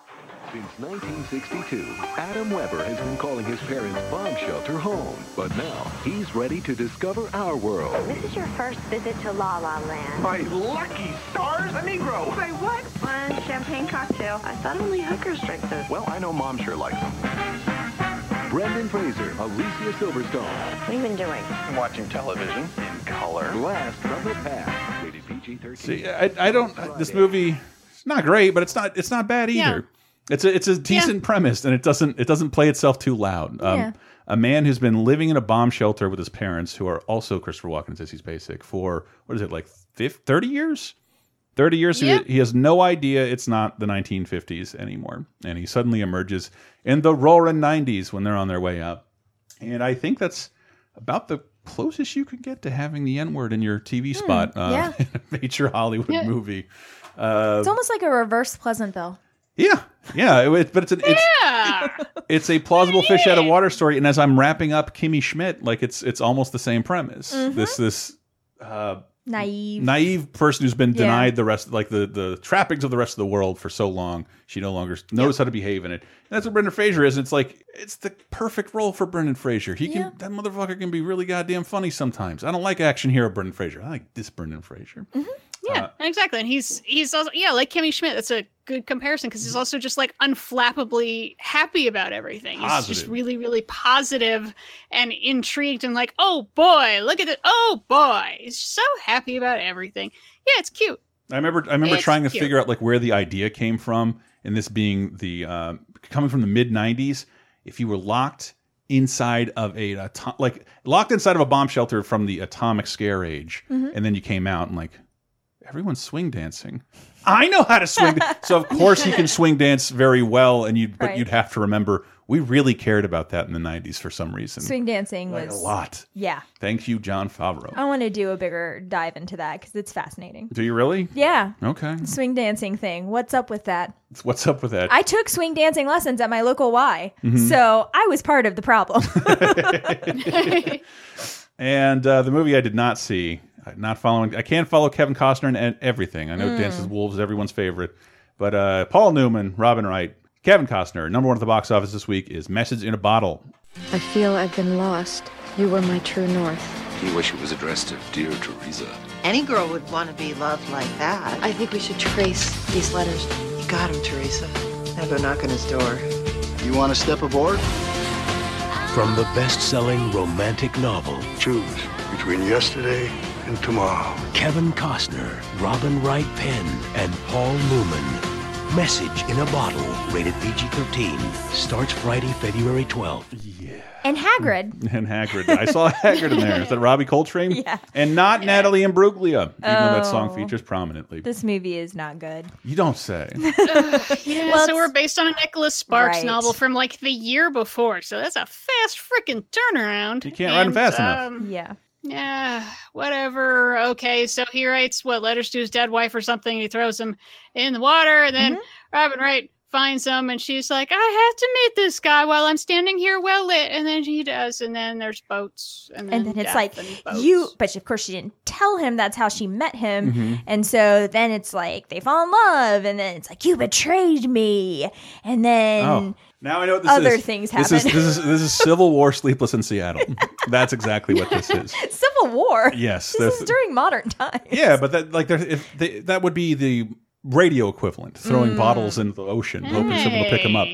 Since 1962, Adam Weber has been calling his parents' bomb shelter home. But now, he's ready to discover our world. This is your first visit to La La Land. My lucky stars, a Negro! Say what? One champagne cocktail. I thought only hookers drank this. Well, I know Mom sure likes them. Brendan Fraser, Alicia Silverstone. What have you been doing? I'm Watching television in color. Blast from the past. Rated PG-13. See, I, I don't. This movie, it's not great, but it's not. It's not bad either. It's a it's a decent premise, and it doesn't it doesn't play itself too loud. Um, Yeah. A man who's been living in a bomb shelter with his parents, who are also Christopher Walken and Sissy Spacek, for what is it like 50, 30 years? 30 years. He- Yeah. He, has no idea it's not the 1950s anymore. And he suddenly emerges in the roaring 90s when they're on their way up. And I think that's about the closest you could get to having the N word in your TV spot uh, yeah. [LAUGHS] in a major Hollywood Yeah. movie. Uh, It's almost like a reverse Pleasantville. Yeah, yeah, it, but it's an it's, Yeah. it's a plausible fish out of water story. And as I'm wrapping up Kimmy Schmidt, like it's it's almost the same premise. Mhm. This this uh, Naive. naive person who's been Yeah. denied the rest, like the the trappings of the rest of the world for so long, she no longer knows how to behave in it. And that's what Brendan Fraser is. It's like it's the perfect role for Brendan Fraser. He can Yeah. that motherfucker can be really goddamn funny sometimes. I don't like action hero Brendan Fraser. I like this Brendan Fraser. Yeah, Uh, exactly. And he's he's also yeah, like Kimmy Schmidt. That's a good comparison because he's also just like unflappably happy about everything. He's just really, really positive and intrigued and like, oh boy, look at it. Oh boy, he's so happy about everything. Yeah, it's cute. I remember I remember It's trying to cute. figure out like where the idea came from, and this being the um, coming from the mid '90s. If you were locked inside of a like locked inside of a bomb shelter from the atomic scare age, Mhm. and then you came out and like everyone's swing dancing. I know how to swing, so of [LAUGHS] course he can swing dance very well, and you, but you'd have to remember We really cared about that in the '90s for some reason. Swing dancing Like, was a lot. Yeah. Thank you, Jon Favreau. I want to do a bigger dive into that because it's fascinating. Do you really? Yeah. Okay. Swing dancing thing. What's up with that? What's up with that? I took swing dancing lessons at my local Y, Mhm. so I was part of the problem. [LAUGHS] [LAUGHS] And uh, the movie I did not see, uh, not following. I can't follow Kevin Costner in e- everything. I know Mm. Dances with Wolves is everyone's favorite, but uh, Paul Newman, Robin Wright, Kevin Costner, number one at the box office this week is Message in a Bottle. I feel I've been lost. You were my true north. You wish it was addressed to Dear Teresa. Any girl would want to be loved like that. I think we should trace these letters. You got him, Teresa. Now go knock on his door. You want to step aboard? From the best-selling romantic novel, Choose between yesterday and tomorrow. Kevin Costner, Robin Wright Penn, and Paul Newman. Message in a Bottle, rated PG-13, starts Friday, February 12th. Yeah. and Hagrid. [LAUGHS] And Hagrid. I saw Hagrid in there. Is that Robbie Coltrane? [LAUGHS] Yeah. And not Natalie Imbruglia, even though that song Oh. features prominently. This movie is not good. You don't say. [LAUGHS] Yeah, Well, so we're based on a Nicholas Sparks Right. novel from like the year before. So that's a fast freaking turnaround. You can't write 'em And, fast enough. um, Yeah. Yeah, whatever. Okay, so he writes what letters to his dead wife or something. He throws them in the water, and then Robin Wright finds them, and she's like, "I have to meet this guy while I'm standing here well lit." And then he does, and then there's boats, and then, And then it's like you, but of course she didn't tell him that's how she met him, Mm-hmm. Mhm. and so then it's like they fall in love, and then it's like you betrayed me, and then Oh, now I know what this other is. things This is this is this is Civil War, Sleepless in Seattle. [LAUGHS] That's exactly what this is. [LAUGHS] Civil War. Yes, this is during modern times. Yeah, but that like there, if they, that would be the radio equivalent, throwing Mm. bottles into the ocean, hoping someone will pick them up.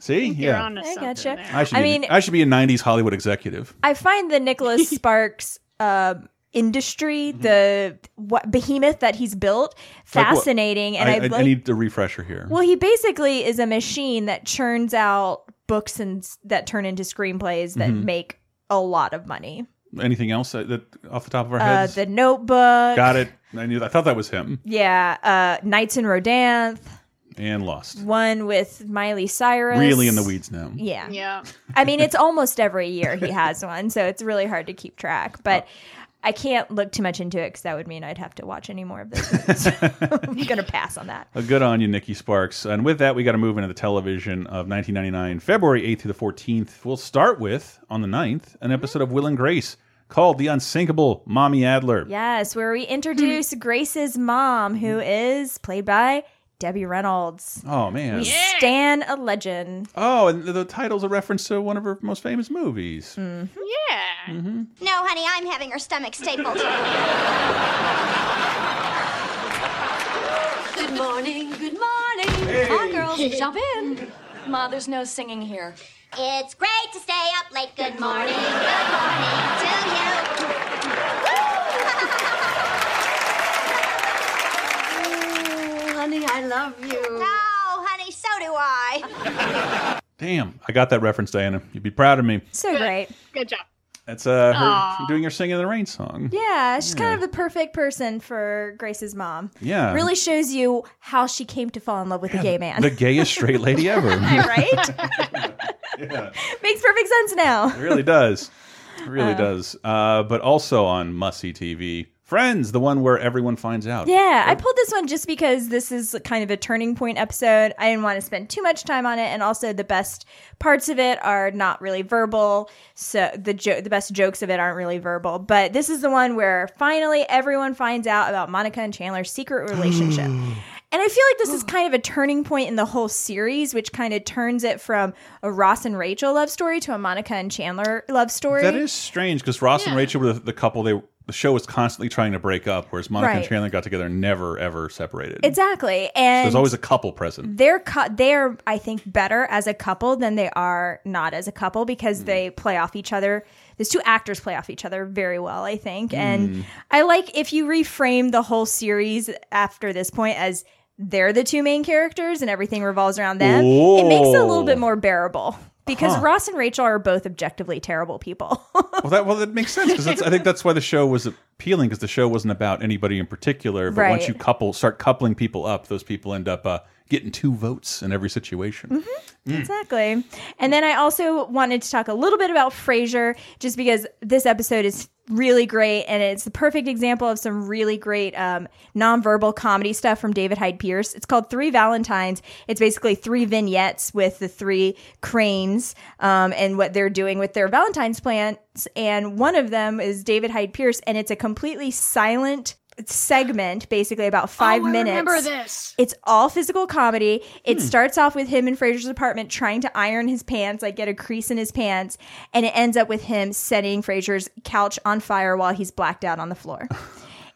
See, yeah, I gotcha. I should. I be, mean, I should be a '90s Hollywood executive. I find the Nicholas [LAUGHS] Sparks uh, industry, the what behemoth that he's built, Like what? fascinating, and I, I, I, like. I need the refresher here. well, he basically is a machine that churns out books and that turn into screenplays that Mhm. make a lot of money. Anything else that, that off the top of our Uh, heads? the Notebook. Got it. I knew. I thought that was him. Yeah, uh, Nights in Rodanthe. And lost. One with Miley Cyrus. Really in the weeds now. Yeah. Yeah. I mean, it's almost every year he has one, so it's really hard to keep track. But [LAUGHS] I can't look too much into it because that would mean I'd have to watch any more of those. [LAUGHS] I'm gonna pass on that. Uh, good on you, Nikki Sparks. And with that, we got to move into the television of 1999, February 8th through the 14th. We'll start with, on the 9th, an episode of Will and Grace called The Unsinkable Mommy Adler. Yes, where we introduce [LAUGHS] Grace's mom, who is played by Debbie Reynolds. Oh, man. We stan a legend. Oh, and the, the title's a reference to one of her most famous movies. Mm. Yeah. Mm-hmm. No, honey, I'm having her stomach stapled. [LAUGHS] Good morning, good morning. Come on, girls, jump in. Ma, there's no singing here. It's great to stay up late. Good morning, good morning to you. Honey, I love you. Oh, honey, so do I. Damn, I got that reference, Diana. You'd be proud of me. So great. Good job. That's uh, her Aw. doing her Singing in the Rain song. Yeah, she's Yeah. kind of the perfect person for Grace's mom. Yeah. Really shows you how she came to fall in love with a gay man. The gayest straight lady ever. [LAUGHS] right? [LAUGHS] yeah. Makes perfect sense now. It really does. It really Uh. does. Uh, but also on Must See TV, Friends, the one where everyone finds out. Yeah, I pulled this one just because this is kind of a turning point episode. I didn't want to spend too much time on it, and also the best parts of it are not really verbal. So the jo- the best jokes of it aren't really verbal. But this is the one where finally everyone finds out about Monica and Chandler's secret [GASPS] relationship. And I feel like this is kind of a turning point in the whole series, which kind of turns it from a Ross and Rachel love story to a Monica and Chandler love story. That is strange because Ross and Rachel were the, the couple they the show was constantly trying to break up, whereas Monica and Chandler got together and never ever separated. exactly, So and there's always a couple present. they're cu- they're I think better as a couple than they are not as a couple because they play off each other. These two actors play off each other very well, I think. And Mm. I like if you reframe the whole series after this point as they're the two main characters and everything revolves around them. It makes it a little bit more bearable because Huh. Ross and Rachel are both objectively terrible people. [LAUGHS] well, that well that makes sense because I think that's why the show was appealing because the show wasn't about anybody in particular. But once you couple start coupling people up, those people end up uh, getting two votes in every situation. Mm-hmm. Mm. Exactly. And then I also wanted to talk a little bit about Frasier, just because this episode is really great and it's the perfect example of some really great um, nonverbal comedy stuff from David Hyde Pierce. It's called Three Valentines. It's basically three vignettes with the three cranes um, and what they're doing with their Valentine's plans. And one of them is David Hyde Pierce, and it's a completely silent segment, basically about five Oh, I minutes. remember this. It's all physical comedy. It Hmm. starts off with him in Frasier's apartment trying to iron his pants, like get a crease in his pants, and it ends up with him setting Frasier's couch on fire while he's blacked out on the floor. [LAUGHS]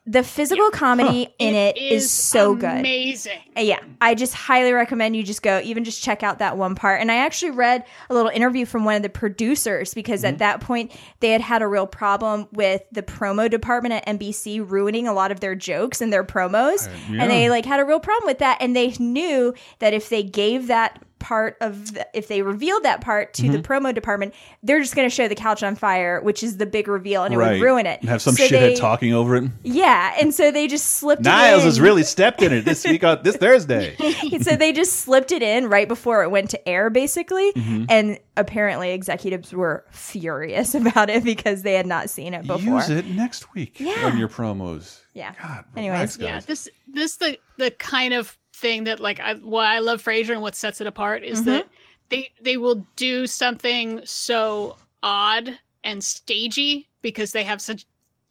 The physical comedy in it is, so good. Amazing. Uh, Yeah, I just highly recommend you just go, even just check out that one part. And I actually read a little interview from one of the producers because Mm-hmm. at that point they had had a real problem with the promo department at NBC ruining a lot of their jokes and their promos. yeah. And they like had a real problem with that. And they knew that if they gave that part of the, if they revealed that part to the Mhm. promo department, they're just going to show the couch on fire, which is the big reveal, and it right. would ruin it. And have some So shithead they- talking over it. Yeah, and so they just slipped. Niles it in. has really stepped in it this [LAUGHS] week on this Thursday. [LAUGHS] so they just slipped it in right before it went to air, basically. Mhm. And apparently, executives were furious [LAUGHS] about it because they had not seen it before. Use it next week Yeah. on your promos. Yeah. God, Anyways, relax, Yeah, guys. this this the the kind of thing that like I why I love Frasier and what sets it apart is Mhm. that they they will do something so odd and stagey because they have such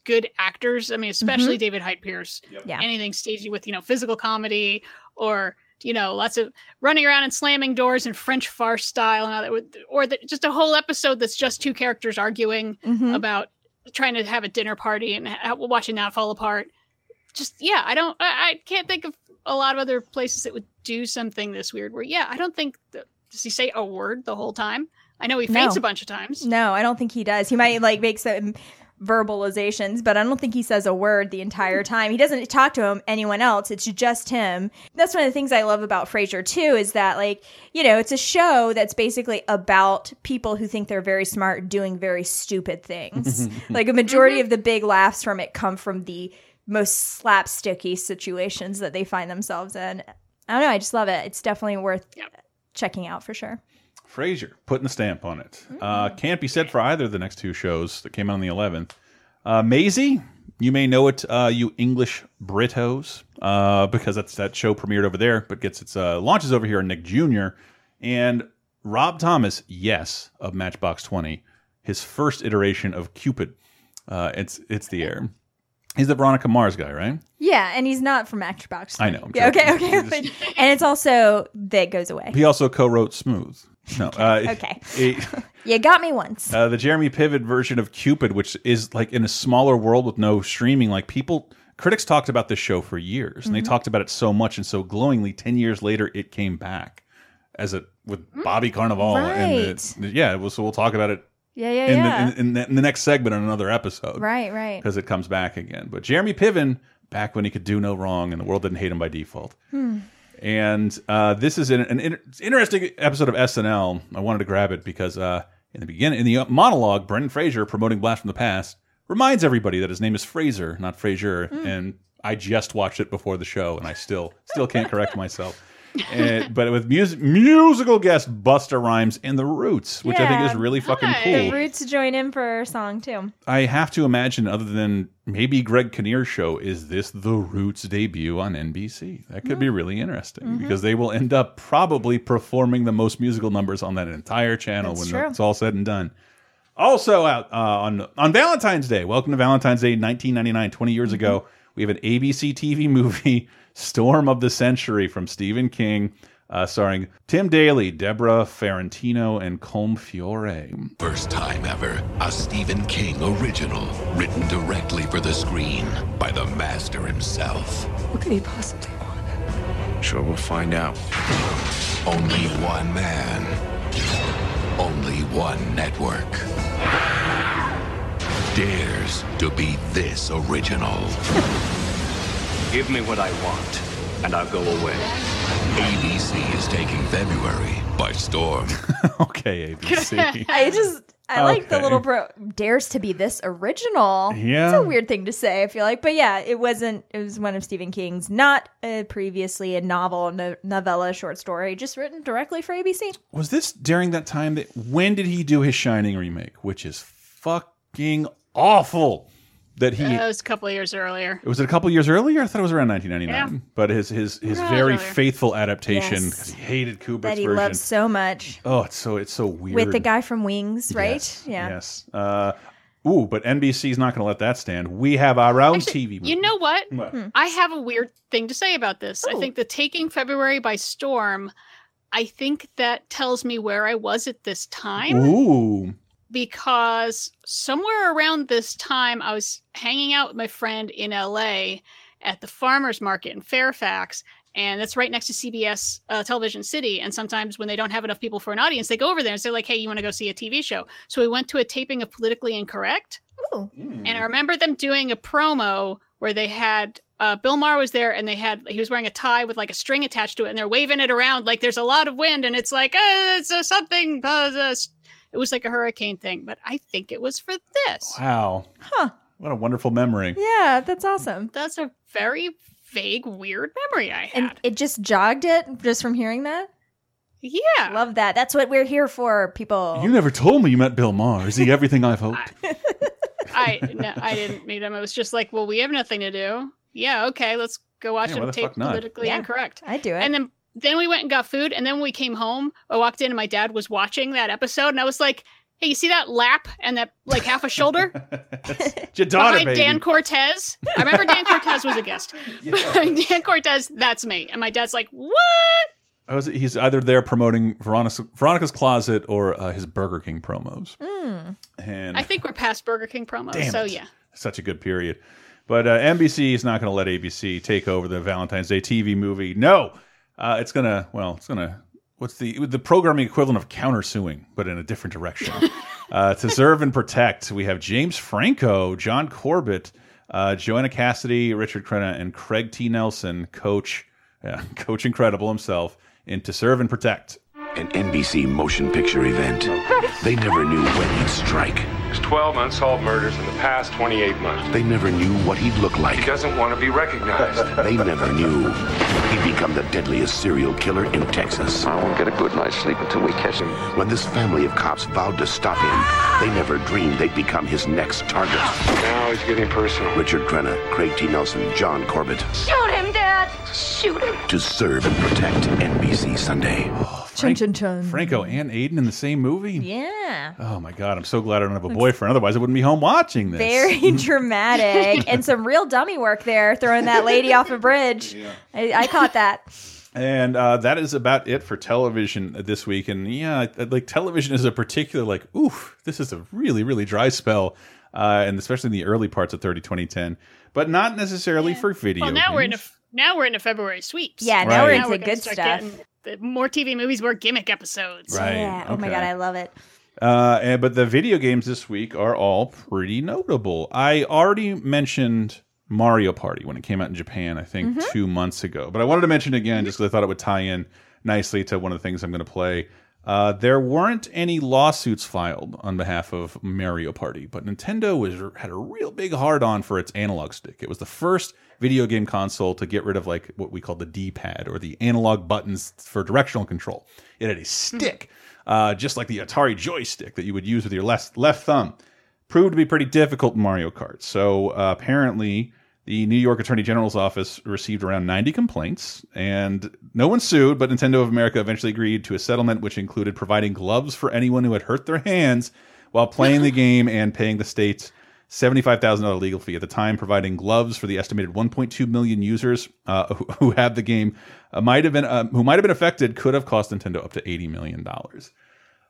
good actors. I mean, especially Mhm. David Hyde Pierce. Yeah. Anything stagey with, you know, physical comedy or you know, lots of running around and slamming doors in French farce style, and all that, with- or the, just a whole episode that's just two characters arguing Mhm. about trying to have a dinner party and ha- watching that fall apart. Just yeah, I don't, I, I can't think of a lot of other places that would do something this weird. Where yeah, I don't think that, does he say a word the whole time? I know he faints No. a bunch of times. No, I don't think he does. He might like make some verbalizations, but I don't think he says a word the entire time. He doesn't talk to him anyone else. It's just him. That's one of the things I love about Frasier too is that like, you know, it's a show that's basically about people who think they're very smart doing very stupid things. [LAUGHS] like a majority of the big laughs from it come from the most slapsticky situations that they find themselves in. I don't know, I just love it. It's definitely worth checking out for sure. Frasier putting the stamp on it. Uh, can't be said for either of the next two shows that came out on the 11th. Uh, Maisy, you may know it, uh, you English Britos, uh, because that's that show premiered over there, but gets its uh, launches over here on Nick Jr. And Rob Thomas, yes, of Matchbox 20, his first iteration of Cupid. Uh, it's it's the air. He's the Veronica Mars guy, right? Yeah, and he's not from Matchbox. I know, I'm Yeah, okay, okay. [LAUGHS] and it's also that goes away. He also co-wrote Smooth. No, [LAUGHS] uh, Okay. [LAUGHS] it- You got me once. Uh, the Jeremy Piven version of Cupid, which is like in a smaller world with no streaming, like people, critics talked about this show for years, and they Mhm. talked about it so much and so glowingly. Ten years later, it came back as a with Bobby Cannavale, and Right. yeah, well, so we'll talk about it. Yeah, yeah, in yeah. The, in, in, the, in the next segment on another episode, Right, right. Because it comes back again. But Jeremy Piven, back when he could do no wrong, and the world didn't hate him by default. Hmm. And uh, this is an, an inter interesting episode of SNL. I wanted to grab it because uh, in the beginning, in the monologue, Brendan Fraser promoting Blast from the Past reminds everybody that his name is Fraser, not Frazier. Hmm. And I just watched it before the show, and I still still can't correct myself. And, [LAUGHS] but with music, musical guest Busta Rhymes and the Roots, which I think is really fucking The cool. The Roots join in for a song too. I have to imagine, other than maybe Greg Kinnear's show, is this the Roots debut on NBC? That could be really interesting Mhm. because they will end up probably performing the most musical numbers on that entire channel That's when true. it's all said and done. Also out uh, on on Valentine's Day. Welcome to Valentine's Day, 1999, 20 years ago. We have an ABC TV movie, Storm of the Century, from Stephen King, uh, starring Tim Daly, Debrah Farentino, and Colm Feore. First time ever, a Stephen King original, written directly for the screen by the master himself. What could he possibly want? Sure, we'll find out. Only one man, only one network dares to be this original. Give me what I want, and I'll go away. ABC is taking February by storm. [LAUGHS] okay, ABC. [LAUGHS] I just I like the little bro dares to be this original. Yeah. It's a weird thing to say, I feel like. But yeah, it wasn't, it was one of Stephen King's, not uh, previously a novel, no, novella, short story, just written directly for ABC. Was this during that time that when did he do his Shining remake, which is fucking awful? That he That was a couple of years earlier. It was a couple years earlier? I thought it was around 1999. Yeah. But his his his Yeah, very earlier. faithful adaptation Yes. because he hated Kubrick's that he version. loves so much. Oh, it's so it's so weird. With the guy from Wings, right? Yes, Yeah. Yes. Uh, ooh, but NBC's not going to let that stand. We have our own TV. Movie. You know what? What? Hmm. I have a weird thing to say about this. I think the taking February by storm, I think that tells me where I was at this time Ooh. Because somewhere around this time I was hanging out with my friend in LA at the farmers market in Fairfax and that's right next to CBS uh, Television City. And sometimes when they don't have enough people for an audience, they go over there and say like, "Hey, you want to go see a TV show?" So we went to a taping of Politically Incorrect, and I remember them doing a promo where they had uh, Bill Maher was there, and they had he was wearing a tie with like a string attached to it, and they're waving it around like there's a lot of wind, and it's like uh, it's uh, something. Uh, uh, it was like a hurricane thing, but I think it was for this. Wow. Huh. What a wonderful memory. Yeah, that's awesome. That's a very vague, weird memory I had. And it just jogged it just from hearing that? Yeah. Love that. That's what we're here for, people. You never told me you met Bill Maher. Is he everything I've hoped? [LAUGHS] I no, I didn't meet him. It was just like, well, we have nothing to do. Yeah, okay, let's go watch Yeah, him tape politically Yeah, incorrect. I do it. And then then we went and got food, and then when we came home, I walked in and my dad was watching that episode, and I was like, "Hey, you see that lap and that like half a shoulder [LAUGHS] It's your daughter, behind baby. Dan Cortese?" I remember Dan Cortese was a guest. [LAUGHS] [LAUGHS] Dan Cortese, that's me, and my dad's like, "What?" I was, he's either there promoting Veronica's, Veronica's Closet or uh, his Burger King promos. Mm. And I think we're past Burger King promos, Damn so it. yeah. such a good period. But uh, NBC is not going to let ABC take over the Valentine's Day TV movie. No, uh, it's gonna. Well, it's gonna. What's the the programming equivalent of countersuing, but in a different direction? [LAUGHS] uh, to serve and protect, we have James Franco, John Corbett, uh, Joanna Cassidy, Richard Crenna, and Craig T. Nelson, Coach, [LAUGHS] yeah, Coach Incredible himself, in To Serve and Protect. An NBC motion picture event. They never knew when he'd strike. There's 12 unsolved murders in the past 28 months. They never knew what he'd look like. He doesn't want to be recognized. [LAUGHS] They never knew he'd become the deadliest serial killer in Texas. I won't get a good night's sleep until we catch him. When this family of cops vowed to stop him, they never dreamed they'd become his next target. Now he's getting personal. Richard Crenna, Craig T. Nelson, John Corbett. Shoot him, Dad! Shoot him! To serve and protect NBC Sunday. Chun chun chun. Franco and Aidan in the same movie. Yeah. Oh my god, I'm so glad I don't have a boyfriend. Otherwise, I wouldn't be home watching this. Very [LAUGHS] dramatic [LAUGHS] and some real dummy work there, throwing that lady off a bridge. I, I caught that. And uh, that is about it for television this week. And yeah, like television is a particular like, oof, this is a really really dry spell, uh, and especially in the early parts of 30 2010, but not necessarily for video. Well, now we're in a games. Now we're in a February sweeps. Yeah, now we're Right. into Now we're good start stuff. the more TV movies, more gimmick episodes. Right. Yeah. Oh my god, I love it. Uh, and, but the video games this week are all pretty notable. I already mentioned Mario Party when it came out in Japan, I think Mm-hmm. two months ago. But I wanted to mention it again just because I thought it would tie in nicely to one of the things I'm going to play. Uh, there weren't any lawsuits filed on behalf of Mario Party, but Nintendo was had a real big hard on for its analog stick. It was the first video game console to get rid of like what we call the D-pad or the analog buttons for directional control. It had a stick, uh, just like the Atari joystick that you would use with your left left thumb. Proved to be pretty difficult in Mario Kart. So uh, apparently, the New York Attorney General's office received around 90 complaints, and no one sued, but Nintendo of America eventually agreed to a settlement which included providing gloves for anyone who had hurt their hands while playing the [LAUGHS] game and paying the state's $75,000 legal fee at the time, providing gloves for the estimated 1.2 million users uh, who, who had the game, uh, might have been uh, who might have been affected, could have cost Nintendo up to $80 million.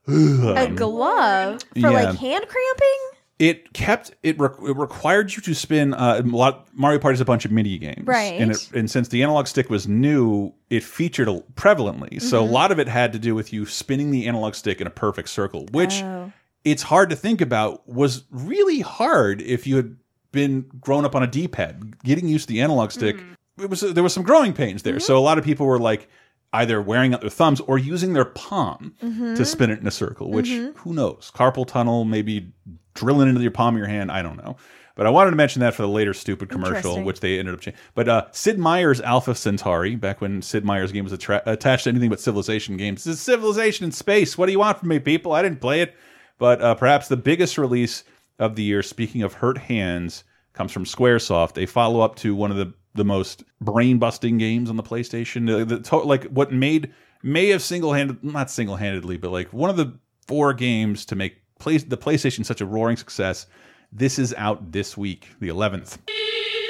A glove for Um, yeah. like hand cramping? It kept it, re it required you to spin uh, a lot. Mario Party is a bunch of mini games, Right. And it, and since the analog stick was new, it featured a- prevalently. So a Mhm. lot of it had to do with you spinning the analog stick in a perfect circle, which Oh. it's hard to think about. Was really hard if you had been grown up on a D pad. Getting used to the analog stick, it was there was some growing pains there. So a lot of people were like. either wearing out their thumbs or using their palm Mhm. to spin it in a circle. Which Mhm. who knows? Carpal tunnel, maybe drilling into your palm of your hand. I don't know. But I wanted to mention that for the later stupid commercial, which they ended up changing. But uh, Sid Meier's Alpha Centauri, back when Sid Meier's game was attached to anything but Civilization games, this is Civilization in space. What do you want from me, people? I didn't play it. But uh, perhaps the biggest release of the year, speaking of hurt hands, comes from Squaresoft, a follow up to one of the the most brain busting games on the PlayStation. The, the to like what made may have single handed not single handedly, but like one of the four games to make the PlayStation such a roaring success. This is out this week, the 11th.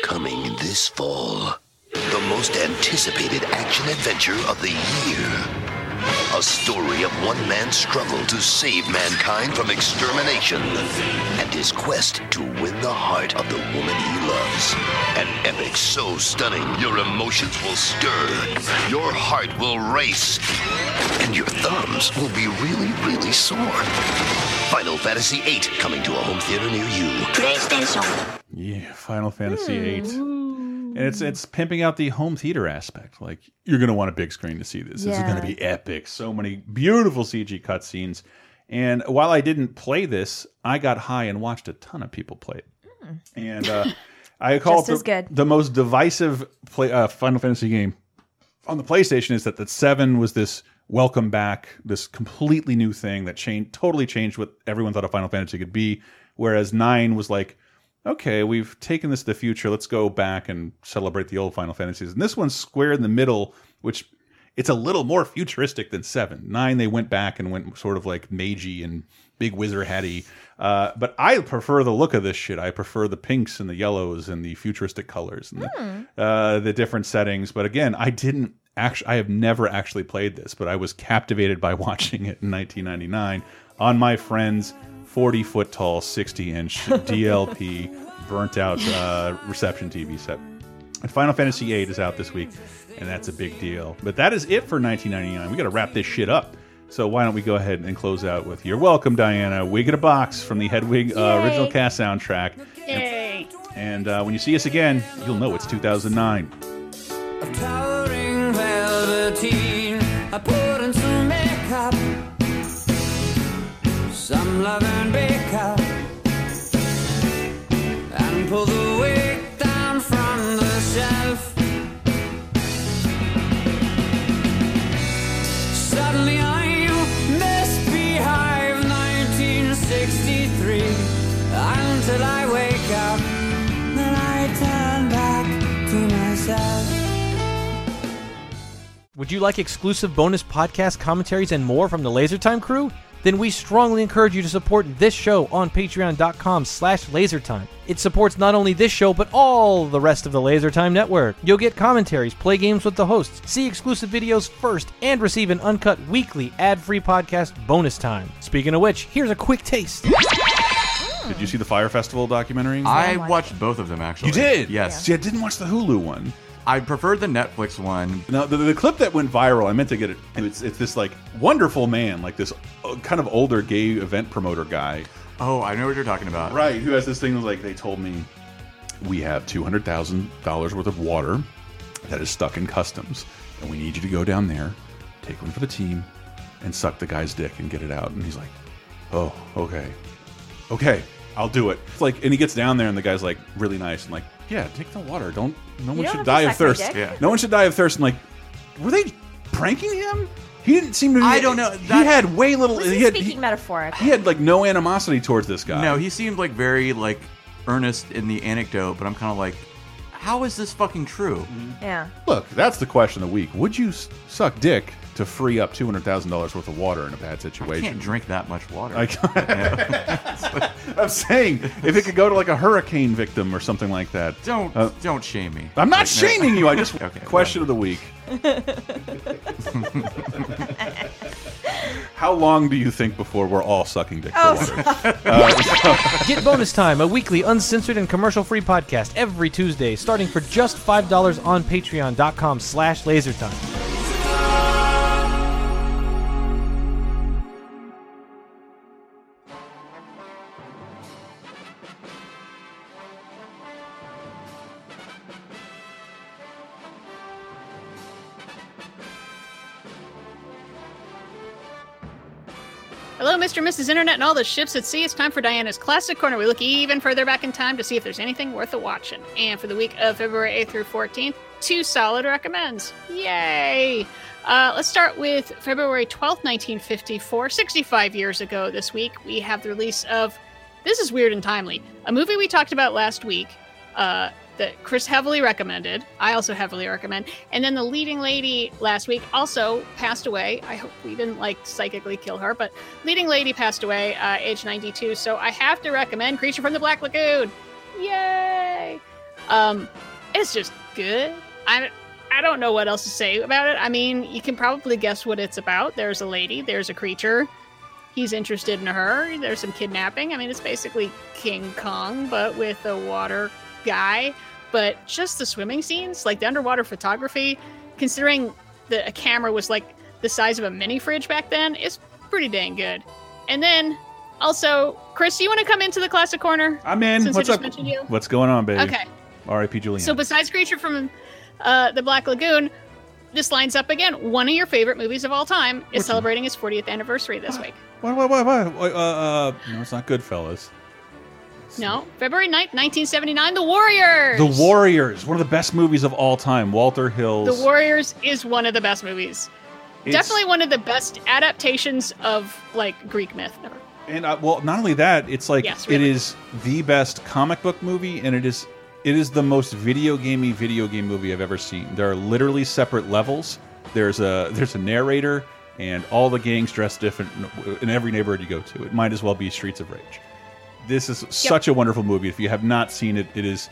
Coming this fall, the most anticipated action adventure of the year. A story of one man's struggle to save mankind from extermination and his quest to win the heart of the woman he loves. An epic so stunning your emotions will stir, your heart will race, and your thumbs will be really, really sore. Final Fantasy VIII coming to a home theater near you. PlayStation. Yeah, Final Fantasy VIII. And it's it's pimping out the home theater aspect. Like you're gonna want a big screen to see this. This is gonna be epic. So many beautiful CG cutscenes. And while I didn't play this, I got high and watched a ton of people play it. And uh, [LAUGHS] I call Just it the, good. the most divisive play, uh, Final Fantasy game on the PlayStation is that the seven was this welcome back, this completely new thing that changed, totally changed what everyone thought a Final Fantasy could be. Whereas nine was like, okay, we've taken this to the future. Let's go back and celebrate the old Final Fantasies. And this one's square in the middle, which it's a little more futuristic than seven. Nine, they went back and went sort of like magey and big wizard hatty. Uh, but I prefer the look of this shit. I prefer the pinks and the yellows and the futuristic colors and the, uh, the different settings. But again, I didn't actually. I have never actually played this, but I was captivated by [LAUGHS] watching it in 1999 on my friend's 40 foot tall, 60 inch [LAUGHS] DLP burnt out uh, reception TV set. And Final Fantasy VIII is out this week, and that's a big deal. But that is it for 1999. We got to wrap this shit up. So why don't we go ahead and close out with "You're Welcome, Diana." Wig in a box from the Hedwig uh, original cast soundtrack. Yay. And uh, when you see us again, you'll know it's 2009. Some love and makeup, and pull the wig down from the shelf. Suddenly I'm misbehave 1963 until I wake up. Then I turn back to myself. Would you like exclusive bonus podcast commentaries and more from the LaserTime crew? Then we strongly encourage you to support this show on patreon.com slash lasertime. It supports not only this show, but all the rest of the LaserTime network. You'll get commentaries, play games with the hosts, see exclusive videos first, and receive an uncut weekly ad-free podcast bonus time. Speaking of which, here's a quick taste. Did you see the Fire Festival documentary? I watched both of them actually. You did? Yes. See, I didn't watch the Hulu one. I prefer the Netflix one. Now, the, the clip that went viral, I meant to get it. It's, it's this like wonderful man, like this uh, kind of older gay event promoter guy. Oh, I know what you're talking about. Right, who has this thing like, they told me we have $200,000 worth of water that is stuck in customs, and we need you to go down there, take one for the team, and suck the guy's dick and get it out. And he's like, oh, okay. Okay, I'll do it. It's like, and he gets down there, and the guy's like, really nice, and like, yeah, take the water. Don't, no one don't should die of thirst. Yeah. No one should die of thirst. And like, were they pranking him? He didn't seem to. I don't know. he had way little. Was he he had, speaking metaphorically? he had like no animosity towards this guy. No, he seemed like very like earnest in the anecdote, but I'm kind of like, how is this fucking true? Yeah. Look, that's the question of the week. Would you suck dick to free up two hundred thousand dollars worth of water in a bad situation. I situation? can't drink that much water. I am [LAUGHS] saying if it could go to like a hurricane victim or something like that. Don't Uh, don't shame me. I'm not Like, no. shaming you. I just [LAUGHS] Okay, question of the week. [LAUGHS] How long do you think before we're all sucking dick for Oh, water? Uh, Get Bonus Time, a weekly uncensored and commercial-free podcast every Tuesday, starting for just $5 on patreon.com slash lasertime. Hello, Mr. and Mrs. Internet and all the ships at sea. It's time for Diana's Classic Corner. We look even further back in time to see if there's anything worth a watching. And for the week of February 8th through 14th, two solid recommends. Yay! Uh, let's start with February 12th, 1954. 65 years ago this week, we have the release of This is Weird and Timely, a movie we talked about last week. Uh, that Chris heavily recommended. I also heavily recommend. And then the leading lady last week also passed away. I hope we didn't like psychically kill her, but leading lady passed away, uh, age 92. So I have to recommend Creature from the Black Lagoon. Yay! Um, it's just good. I I don't know what else to say about it. I mean, you can probably guess what it's about. There's a lady. There's a creature. He's interested in her. There's some kidnapping. I mean, it's basically King Kong, but with a water guy but just the swimming scenes, like the underwater photography, considering that a camera was like the size of a mini fridge back then, is pretty dang good. And then also, Chris, you want to come into the classic corner? I'm in. Since What's I just up? mentioned you? What's going on, baby? Okay. R.I.P. Julian. So besides Creature from uh, the Black Lagoon, this lines up again. One of your favorite movies of all time is celebrating its 40th anniversary this [GASPS] week. what? What? What? What? Uh, uh, no, it's not Goodfellas. No, February 9th, 1979, The Warriors. The Warriors, one of the best movies of all time. Walter Hill's. The Warriors is one of the best movies. It's- Definitely one of the best adaptations of like Greek myth. ever. And uh, well, not only that, it's like Yes, really. is the best comic book movie, and it is it is the most video gamey video game movie I've ever seen. There are literally separate levels. There's a [LAUGHS] there's a narrator, and all the gangs dress different in every neighborhood you go to. It might as well be Streets of Rage. This is such a wonderful movie. If you have not seen it, it is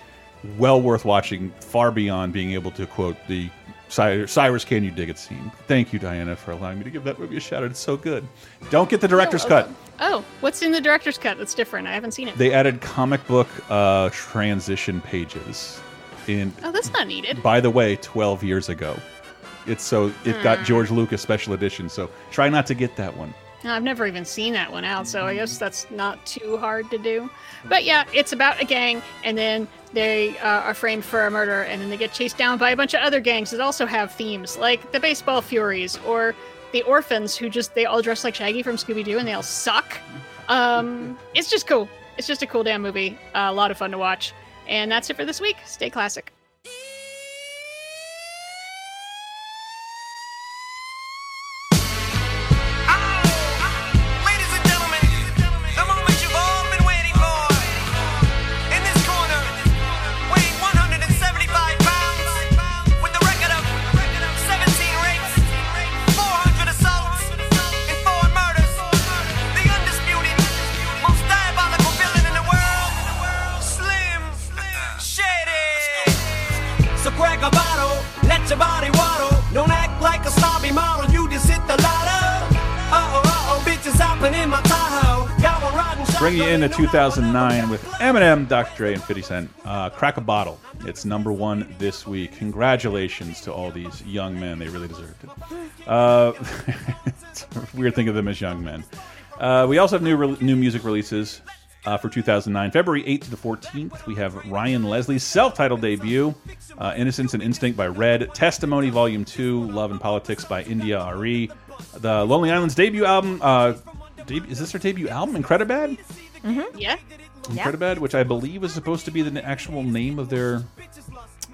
well worth watching. Far beyond being able to quote the Cyrus "Can You Dig It" scene. Thank you, Diana, for allowing me to give that movie a shout out. It's so good. Don't get the director's Oh, cut. Oh, what's in the director's cut that's different? I haven't seen it. They added comic book uh, transition pages. In oh, that's not needed. by the way, 12 years ago. It's so it got Hmm. George Lucas special edition. So try not to get that one. I've never even seen that one out, so I guess that's not too hard to do. But yeah, it's about a gang, and then they uh, are framed for a murder, and then they get chased down by a bunch of other gangs that also have themes, like the Baseball Furies or the Orphans, who just they all dress like Shaggy from Scooby Doo, and they all suck. Um, [LAUGHS] it's just cool. It's just a cool damn movie. Uh, a lot of fun to watch. And that's it for this week. Stay classic. Into 2009 with Eminem, Dr. Dre, and 50 Cent. Uh, Crack a Bottle. It's number one this week. Congratulations to all these young men. They really deserved it. Uh, [LAUGHS] it's weird thinking of them as young men. Uh, we also have new new music releases uh, for 2009. February 8th to the 14th, we have Ryan Leslie's self-titled debut, uh, Innocence and Instinct by Red, Testimony Volume 2, Love and Politics by India.Arie, the Lonely Island's debut album, uh, is this their debut album, Incredibad? Mm-hmm. Yeah. Incredibad, which I believe is supposed to be the actual name of their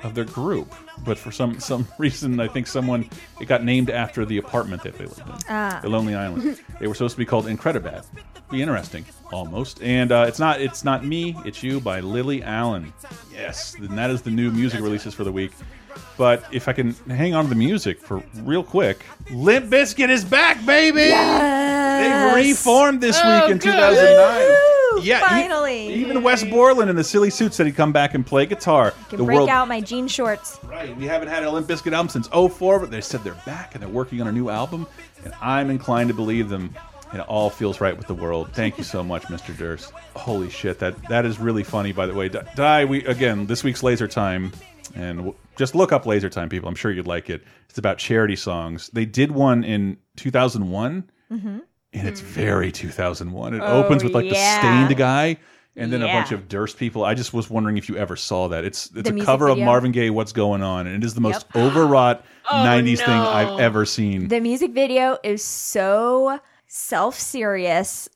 of their group, but for some some [LAUGHS] reason, I think someone it got named after the apartment that they lived in, Ah. the Lonely Island. [LAUGHS] they were supposed to be called Incredibad. Be interesting, almost. And uh, it's not it's not me, it's you by Lily Allen. Yes, and that is the new music releases for the week. But if I can hang on to the music for real quick, Limp Bizkit is back, baby. They've reformed this Oh, week in good. 2009. Yeah, Finally. even Wes Borland in the silly suit said he'd come back and play guitar. Can the break world, out my jean shorts. right? We haven't had an Limp Bizkit album since 04, but they said they're back and they're working on a new album, and I'm inclined to believe them. And it all feels right with the world. Thank you so much, Mr. Durst. Holy shit, that that is really funny. By the way, Di, Di, we again this week's Laser Time, and just look up Laser Time, people. I'm sure you'd like it. It's about charity songs. They did one in 2001 Mm-hmm. And it's hmm. very 2001. It Oh, opens with like yeah. the Staind guy and then a bunch of Durst people. I just was wondering if you ever saw that. It's it's The a cover of? Marvin Gaye "What's Going On" and it is the most [GASPS] overwrought Oh, 90s thing. I've ever seen. The music video is so self serious,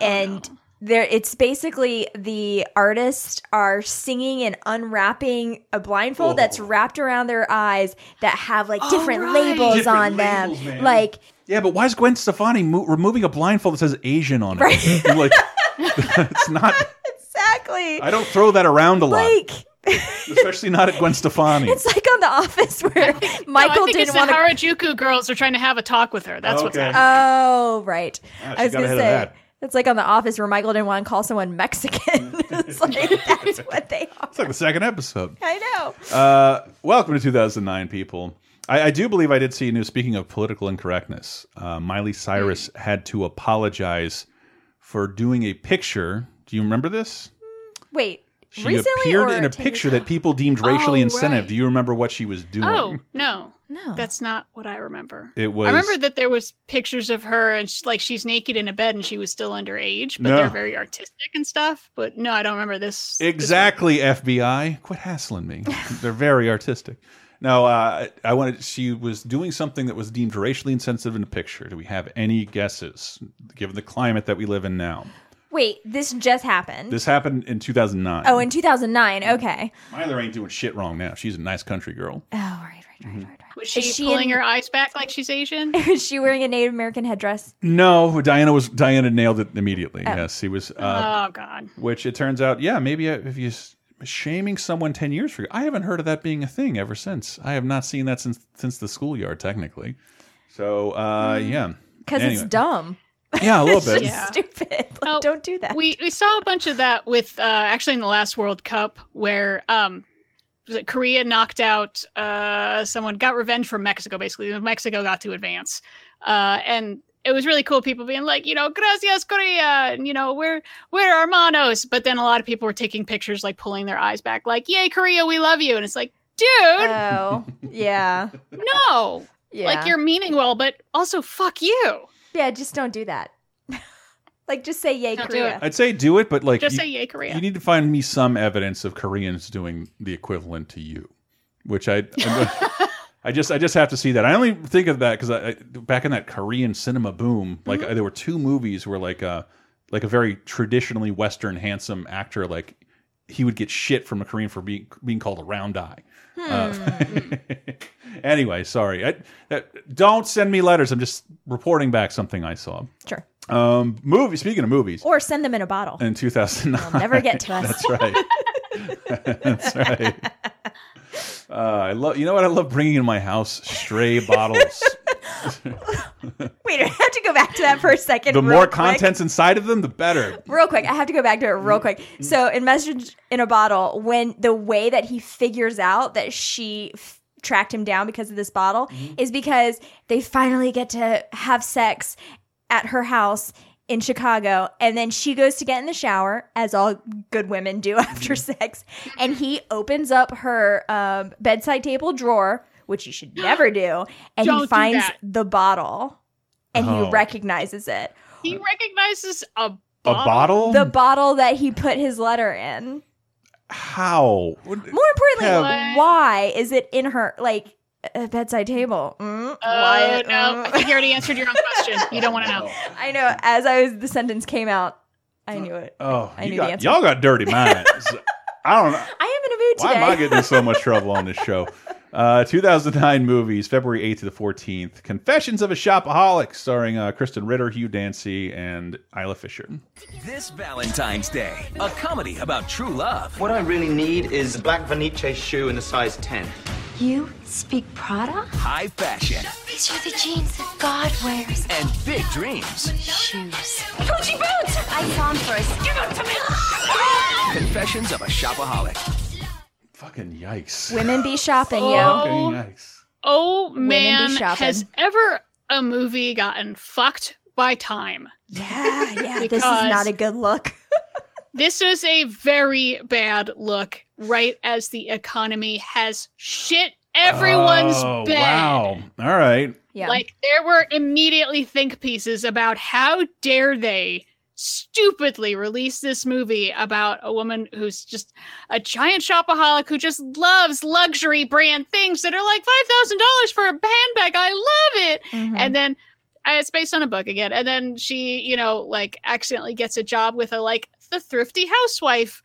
oh, and there it's basically the artists are singing and unwrapping a blindfold that's wrapped around their eyes that have like different right. labels Different on labels, them, man. like. Yeah, but why is Gwen Stefani mo removing a blindfold that says Asian on it? I'm [LAUGHS] like, it's not. [LAUGHS] Exactly. I don't throw that around a lot, [LAUGHS] especially not at Gwen Stefani. it's like on The Office where No, I Michael think it's didn't want to. Harajuku girls are trying to have a talk with her. That's what's Okay. happening. Oh, right. Ah, I was gonna say it's like on The Office where Michael didn't want to call someone Mexican. it's like that's what they are. It's like the second episode. I know. Uh, welcome to 2009, people. I, I do believe I did see a news. Speaking of political incorrectness, uh, Miley Cyrus had to apologize for doing a picture. Do you remember this? Wait, She recently appeared in a picture that people deemed racially Oh, insensitive. right. Do you remember what she was doing? Oh no, no, that's not what I remember. It was. I remember that there was pictures of her and she, like she's naked in a bed and she was still underage, but No. they're very artistic and stuff. But no, I don't remember this. Exactly, FBI. Quit hassling me. [LAUGHS] They're very artistic. No, uh, I wanted. She was doing something that was deemed racially insensitive in a picture. Do we have any guesses, given the climate that we live in now? Wait, this just happened. This happened in 2009. oh, in 2009. Okay. Myler ain't doing shit wrong now. She's a nice country girl. Oh, right, right, Mm-hmm. right, right. Was she, Is she pulling in- her eyes back like she's Asian? [LAUGHS] Is she wearing a Native American headdress? No, Diana was Diana nailed it immediately. Oh. Yes, he was. Uh, oh God. Which it turns out, yeah, maybe if you s- shaming someone ten years for, you. I haven't heard of that being a thing ever since. I have not seen that since since the schoolyard, technically. So, uh, yeah, Because Anyway. it's dumb. Yeah, a little [LAUGHS] It's bit. just Yeah. stupid. Like, Oh, don't do that. We we saw a bunch of that with uh, actually in the last World Cup where um was it Korea knocked out uh someone got revenge from Mexico basically Mexico got to advance uh and it was really cool people being like you know gracias Korea and you know we're we're hermanos but then a lot of people were taking pictures like pulling their eyes back like yay Korea we love you and it's like dude Oh, yeah. no Yeah. like you're meaning well but also fuck you Yeah, just don't do that. [LAUGHS] like, just say yay, Don't do Korea. I'd say do it, but like just you, say yay Korea you need to find me some evidence of Koreans doing the equivalent to you, which I. [LAUGHS] I just, I just have to see that. I only think of that because I, I, back in that Korean cinema boom, like Mm-hmm. there were two movies where like a, like a very traditionally Western handsome actor, like he would get shit from a Korean for being being called a round eye. Uh, Hmm. [LAUGHS] anyway, sorry. I, that, don't send me letters. I'm just reporting back something I saw. Sure. Um, movie. Speaking of movies, Or send them in a bottle. in 2009. They'll never get to [LAUGHS] us. That's right. [LAUGHS] That's right. Uh, I love. You know what? I love bringing in my house stray [LAUGHS] bottles. Wait, I have to go back to that for a second. the more quick. contents inside of them, the better. Real quick, I have to go back to it real quick. So, in Message in a Bottle, when the way that he figures out that she f- tracked him down because of this bottle is because they finally get to have sex at her house in Chicago, and then she goes to get in the shower, as all good women do [LAUGHS] after sex, and he opens up her um, bedside table drawer, which you should never do, and Don't he finds the bottle, and Oh. he recognizes it. he recognizes a A bottle? The bottle that he put his letter in. How? More importantly, Yeah. why is it in her like uh, bedside table? Mm, Oh why- no! I mm. think you already answered your own question. You don't want to know. [LAUGHS] I know. As I was, the sentence came out. I knew it. Oh, I you knew got- the answer. y'all got dirty minds. [LAUGHS] I don't know. I am in a mood Why today. am I getting in so much trouble on this show? [LAUGHS] Uh, 2009 movies, February 8th to the 14th. Confessions of a Shopaholic, starring uh, Krysten Ritter, Hugh Dancy, and Isla Fisher. This Valentine's Day, a comedy about true love. What I really need is a black Vanice shoe in a size 10. You speak Prada? High fashion These are the jeans that God wears. and big dreams. Shoes. Gucci boots! I saw them first. Give them to me! [LAUGHS] Confessions of a Shopaholic. Fucking yikes. Women be shopping, Oh. yo. Fucking yikes. Oh, oh Women be man, shopping. has ever a movie gotten fucked by time? Yeah, yeah. this is not a good look. [LAUGHS] This is a very bad look. Right as the economy has shit everyone's oh, bed. Wow. All right. Yeah. Like there were immediately think pieces about how dare they stupidly release this movie about a woman who's just a giant shopaholic who just loves luxury brand things that are like five thousand dollars for a handbag. I love it. Mhm. And then uh, it's based on a book again, and then she, you know, like accidentally gets a job with a like the thrifty housewife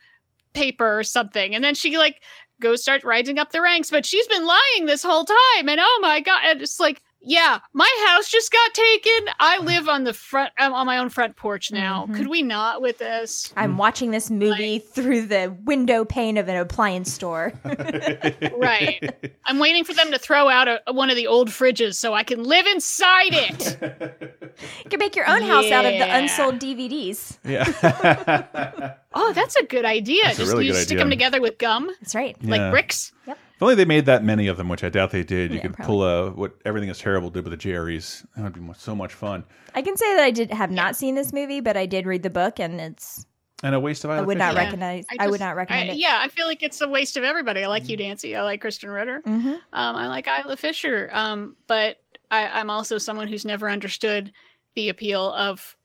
paper or something, and then she like goes start rising up the ranks, but she's been lying this whole time, and oh my god, it's like. Yeah, my house just got taken. I live on the front, I'm on my own front porch now. Mhm. Could we not with this? I'm watching this movie through the window pane of an appliance store. [LAUGHS] right. I'm waiting for them to throw out a, one of the old fridges so I can live inside it. [LAUGHS] you can make your own house out of the unsold DVDs. Yeah. [LAUGHS] Oh, that's a good idea. That's a Just really you good stick idea. them together with gum. That's right. Yeah. Like bricks. Yep. If only they made that many of them, which I doubt they did. You Yeah, could probably. pull a what everything is terrible did with the Jerry's. That would be so much fun. I can say that I did have not seen this movie, but I did read the book, and it's. And a waste of I would not Fisher. recognize. I, would not recommend I- it. Yeah, I feel like it's a waste of everybody. I like Hugh Dancy. I like Krysten Ritter. Mhm. Um, I like Isla Fisher. Um, but I, I'm also someone who's never understood the appeal of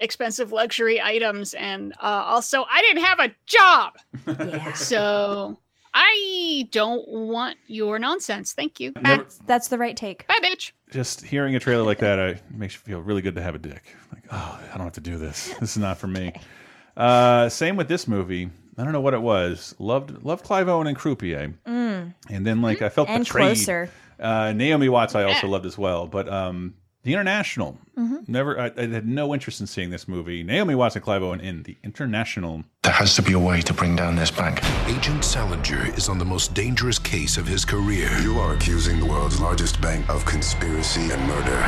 expensive luxury items, and uh, also I didn't have a job, [LAUGHS] Yeah. so I don't want your nonsense. Thank you. Never- That's the right take. Bye bitch. Just hearing a trailer like that, I makes you feel really good to have a dick. Like, oh, I don't have to do this. [LAUGHS] This is not for me. Uh, same with this movie. I don't know what it was. Loved loved Clive Owen and Croupier, Mm. and then like I felt And betrayed. Closer. Uh, Naomi Watts I also loved as well, but um, the International. Mhm. Never. I, I had no interest in seeing this movie. Naomi Watts and Clive Owen in the International. There has to be a way to bring down this bank. Agent Salinger is on the most dangerous case of his career. You are accusing the world's largest bank of conspiracy and murder.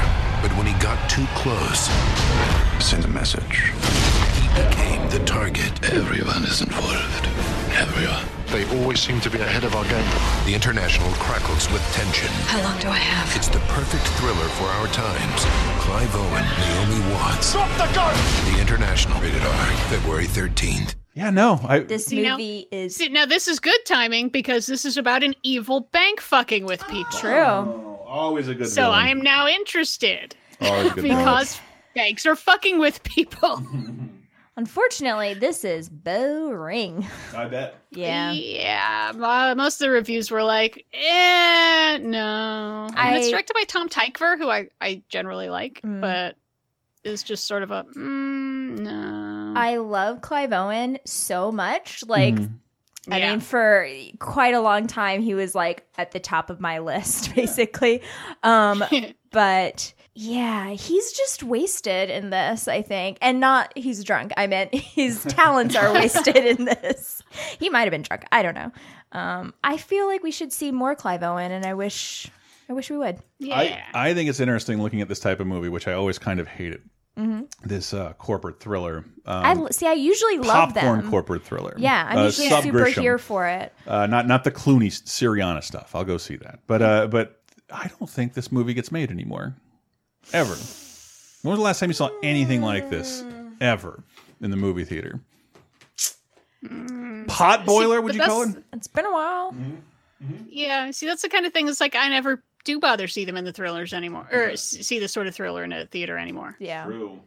But when he got too close, Send a message. he became the target. Everyone is involved. Everyone. They always seem to be ahead of our game. The International crackles with tension. How long do I have? It's the perfect thriller for our times. Clive Owen, Naomi Watts. Drop the gun! The International, rated R, February 13th. Yeah, no, I. This See, now- movie is See, now this is good timing because this is about an evil bank fucking with people. true. Oh, always a good. So villain. I am now interested Always a good villain. because banks are fucking with people. [LAUGHS] Unfortunately, this is boring. [LAUGHS] I bet. Yeah. Yeah. mo- Most of the reviews were like, eh, no. And it's directed by Tom Tykwer, who I, I generally like, Mm. but is just sort of a, mm, no. I love Clive Owen so much. Like, Mhm. I Yeah. mean, for quite a long time, he was like at the top of my list, [LAUGHS] basically. Um, [LAUGHS] but yeah, he's just wasted in this, I think. And not he's drunk. I meant [LAUGHS] his talents are wasted in this. He might have been drunk. I don't know. Um, I feel like we should see more Clive Owen, and I wish, I wish we would. yeah. I, I think it's interesting looking at this type of movie, which I always kind of hated. Mhm. This uh, corporate thriller. Um, I see. I usually love popcorn them. corporate thriller. Yeah, I'm Uh, usually super here for it. Uh, not not the Clooney Syriana stuff. I'll go see that. But uh, but I don't think this movie gets made anymore, ever. When was the last time you saw anything like this ever in the movie theater? Mm. Pot boiler? Would the you call it? It's been a while. Mm-hmm. Mm-hmm. Yeah, see, that's the kind of thing. It's like I never do bother see them in the thrillers anymore, or s- see this sort of thriller in a theater anymore. Yeah. True.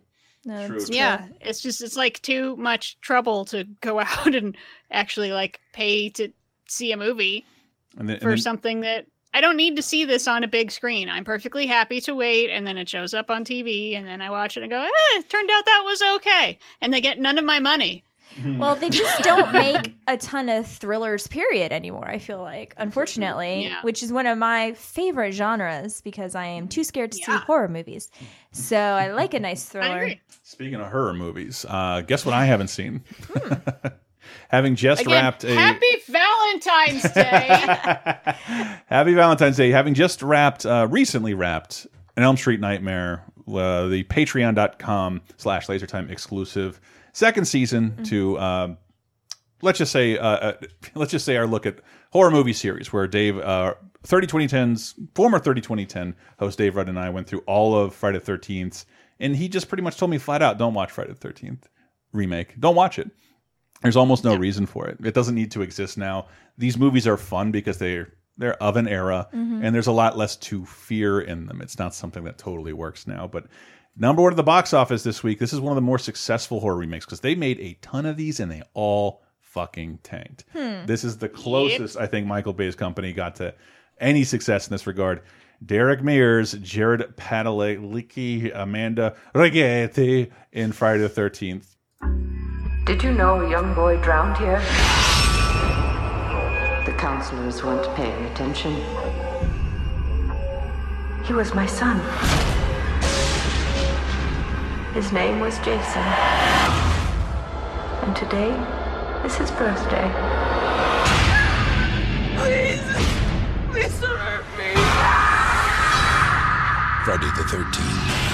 No, True, it's true. Yeah, it's just it's like too much trouble to go [LAUGHS] out and actually like pay to see a movie And then, and for then- something that I don't need to see this on a big screen. I'm perfectly happy to wait, and then it shows up on TV, and then I watch it and go, eh, it turned out that was okay, and they get none of my money. Well, they just [LAUGHS] don't make a ton of thrillers, period, anymore, I feel like, unfortunately, Yeah. which is one of my favorite genres because I am too scared to see horror movies. So I like a nice thriller. Speaking of horror movies, uh, guess what I haven't seen? [LAUGHS] Having just Again, wrapped a happy Valentine's Day. [LAUGHS] Happy Valentine's Day. Having just wrapped, uh, recently wrapped, an Elm Street Nightmare, uh, the patreon.com slash lasertime exclusive second season to, um, let's just say, uh, uh, let's just say our look at horror movie series where Dave, uh, 30 2010's former 30 2010 host Dave Rudd and I went through all of Friday the 13th. And he just pretty much told me flat out, don't watch Friday the 13th remake. Don't watch it. There's almost no reason for it. It doesn't need to exist now. These movies are fun because they're they're of an era, Mhm. and there's a lot less to fear in them. It's not something that totally works now. But number one at the box office this week. This is one of the more successful horror remakes because they made a ton of these and they all fucking tanked. Hmm. This is the closest I think Michael Bay's company got to any success in this regard. Derek Mears, Jared Padalecki, Amanda Righetti in Friday the 13th. Did you know a young boy drowned here? The counselors weren't paying attention. He was my son. His name was Jason. And today is his birthday. Please, please don't hurt me. Friday the 13th.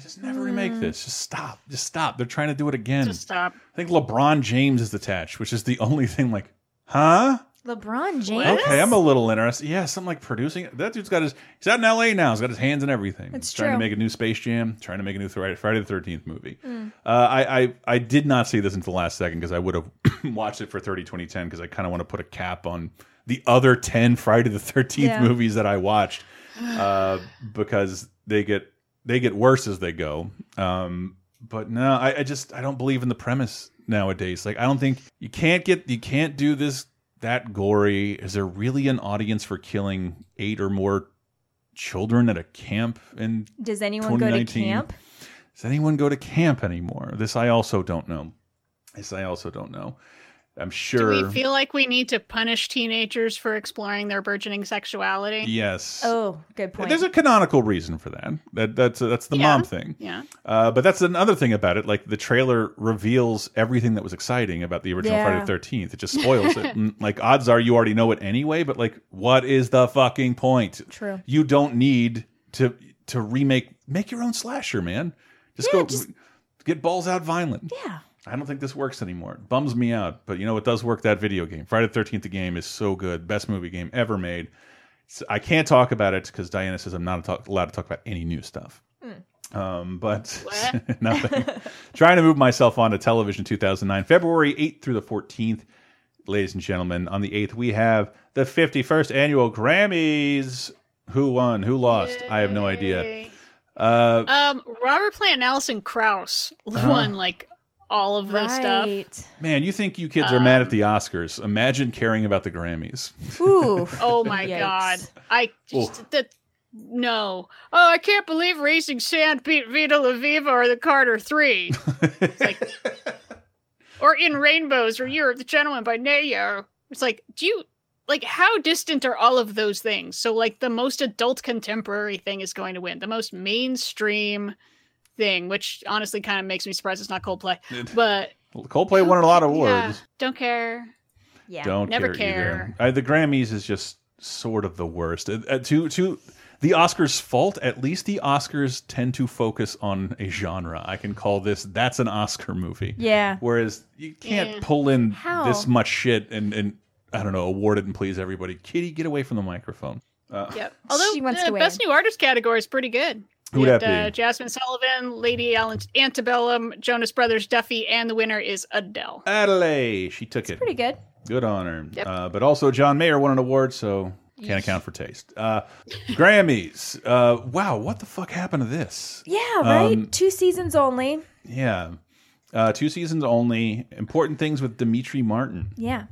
Yeah, just never remake this. Just stop. Just stop. They're trying to do it again. Just stop. I think LeBron James is attached, which is the only thing like, huh? LeBron James. Okay, I'm a little interested. Yeah, something like producing. That dude's got his. He's out in L.A. now. He's got his hands in everything. That's he's trying to make a new Space Jam. Trying to make a new Friday, Friday the Thirteenth movie. Mm. Uh, I, I I did not see this until the last second because I would have [COUGHS] watched it for 30 2010 because I kind of want to put a cap on the other 10 Friday the 13th Yeah. movies that I watched uh, because they get they get worse as they go. Um, but no, I, I just I don't believe in the premise nowadays. Like I don't think you can't get you can't do this that gory. Is there really an audience for killing eight or more children at a camp And Does anyone go to camp? Does anyone go to camp anymore? This I also don't know. This I also don't know. I'm sure. Do sure. we feel like we need to punish teenagers for exploring their burgeoning sexuality? yes. Oh, good point. There's a canonical reason for that. That that's that's the Yeah, mom thing. yeah. Uh, but that's another thing about it. Like the trailer reveals everything that was exciting about the original Yeah. Friday the Thirteenth. It just spoils it. [LAUGHS] Like odds are you already know it anyway. But like, what is the fucking point? True. You don't need to to remake. Make your own slasher, man. Just go get balls out violent. Yeah. I don't think this works anymore. It bums me out. But you know what does work? That video game. Friday the 13th, the game is so good. Best movie game ever made. I can't talk about it because Diana says I'm not talk- allowed to talk about any new stuff. Um, but [LAUGHS] nothing. [LAUGHS] Trying to move myself on to television 2009, February 8th through the 14th. Ladies and gentlemen, on the 8th, we have the 51st annual Grammys. Who won? Who lost? I have no idea. Uh, Um, Robert Plant and Alison Krauss Uh-huh. won like all of this stuff. man, you think you kids are mad at the Oscars? Imagine caring about the Grammys. Ooh. [LAUGHS] Oh my Yikes. god. I just that no. Oh, I can't believe Raising Sand beat Vita La Viva or the Carter 3. It's like [LAUGHS] or in Rainbows or Year of the Gentleman by Ne-Yo. It's like, do you like how distant are all of those things? So like the most adult contemporary thing is going to win. The most mainstream thing, which honestly kind of makes me surprised it's not Coldplay. [LAUGHS] But Coldplay won a lot of awards. yeah, don't care. Yeah. Don't Never care, care. either. Uh, the Grammys is just sort of the worst. Uh, uh, to to the Oscars' fault, at least the Oscars tend to focus on a genre. I can call this that's an Oscar movie. Yeah. Whereas you can't Yeah. pull in How? this much shit and and I don't know award it and please everybody. Kitty, get away from the microphone. Uh, Yep. Although She wants the to win. best new artist category is pretty good. Who'd We had, be? Uh, Jazmine Sullivan, Lady Allen Antebellum, Jonas Brothers, Duffy, and the winner is Adele. Adelaide, she took it. Pretty good. Good on her. Yep. Uh, but also, John Mayer won an award, so can't account for taste. Uh, Grammys. Uh, wow, what the fuck happened to this? Yeah, right? Um, Two seasons only. Yeah. Uh, two seasons only. Important things with Demetri Martin. Yeah.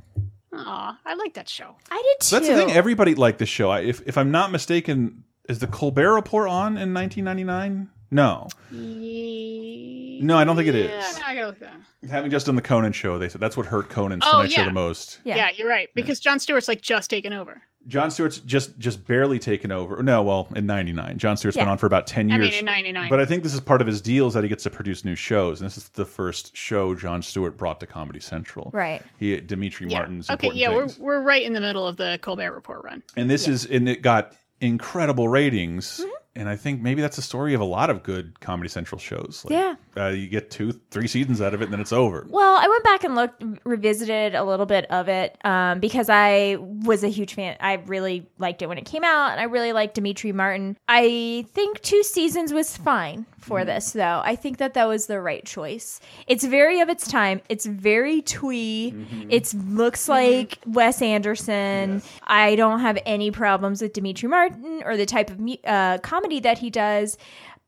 Aw, I like that show. I did too. So that's the thing. Everybody liked this show. I, if if I'm not mistaken, is the Colbert Report on in 1999? No, no, I don't think it is. Yeah, I gotta look that. Having just done the Conan show, they said that's what hurt Conan's Oh, Tonight Show the most. Yeah. yeah, you're right. Because Jon Stewart's like just taken over. Jon Stewart's just just barely taken over. No, well, in '99, Jon Stewart's been on for about ten years. I mean, in 99. But I think this is part of his deal is that he gets to produce new shows, and this is the first show Jon Stewart brought to Comedy Central. Right. He Demetri Martin's Okay, yeah, things. we're we're right in the middle of the Colbert Report run. and this is and it got incredible ratings. Mm-hmm. And I think maybe that's the story of a lot of good Comedy Central shows. Like, Yeah. uh, you get two, three seasons out of it, and then it's over. Well, I went back and looked, revisited a little bit of it um, because I was a huge fan. I really liked it when it came out, and I really liked Demetri Martin. I think two seasons was fine for this, though. I think that that was the right choice. It's very of its time. It's very twee. It looks like Wes Anderson. I don't have any problems with Demetri Martin or the type of uh, comedy that he does,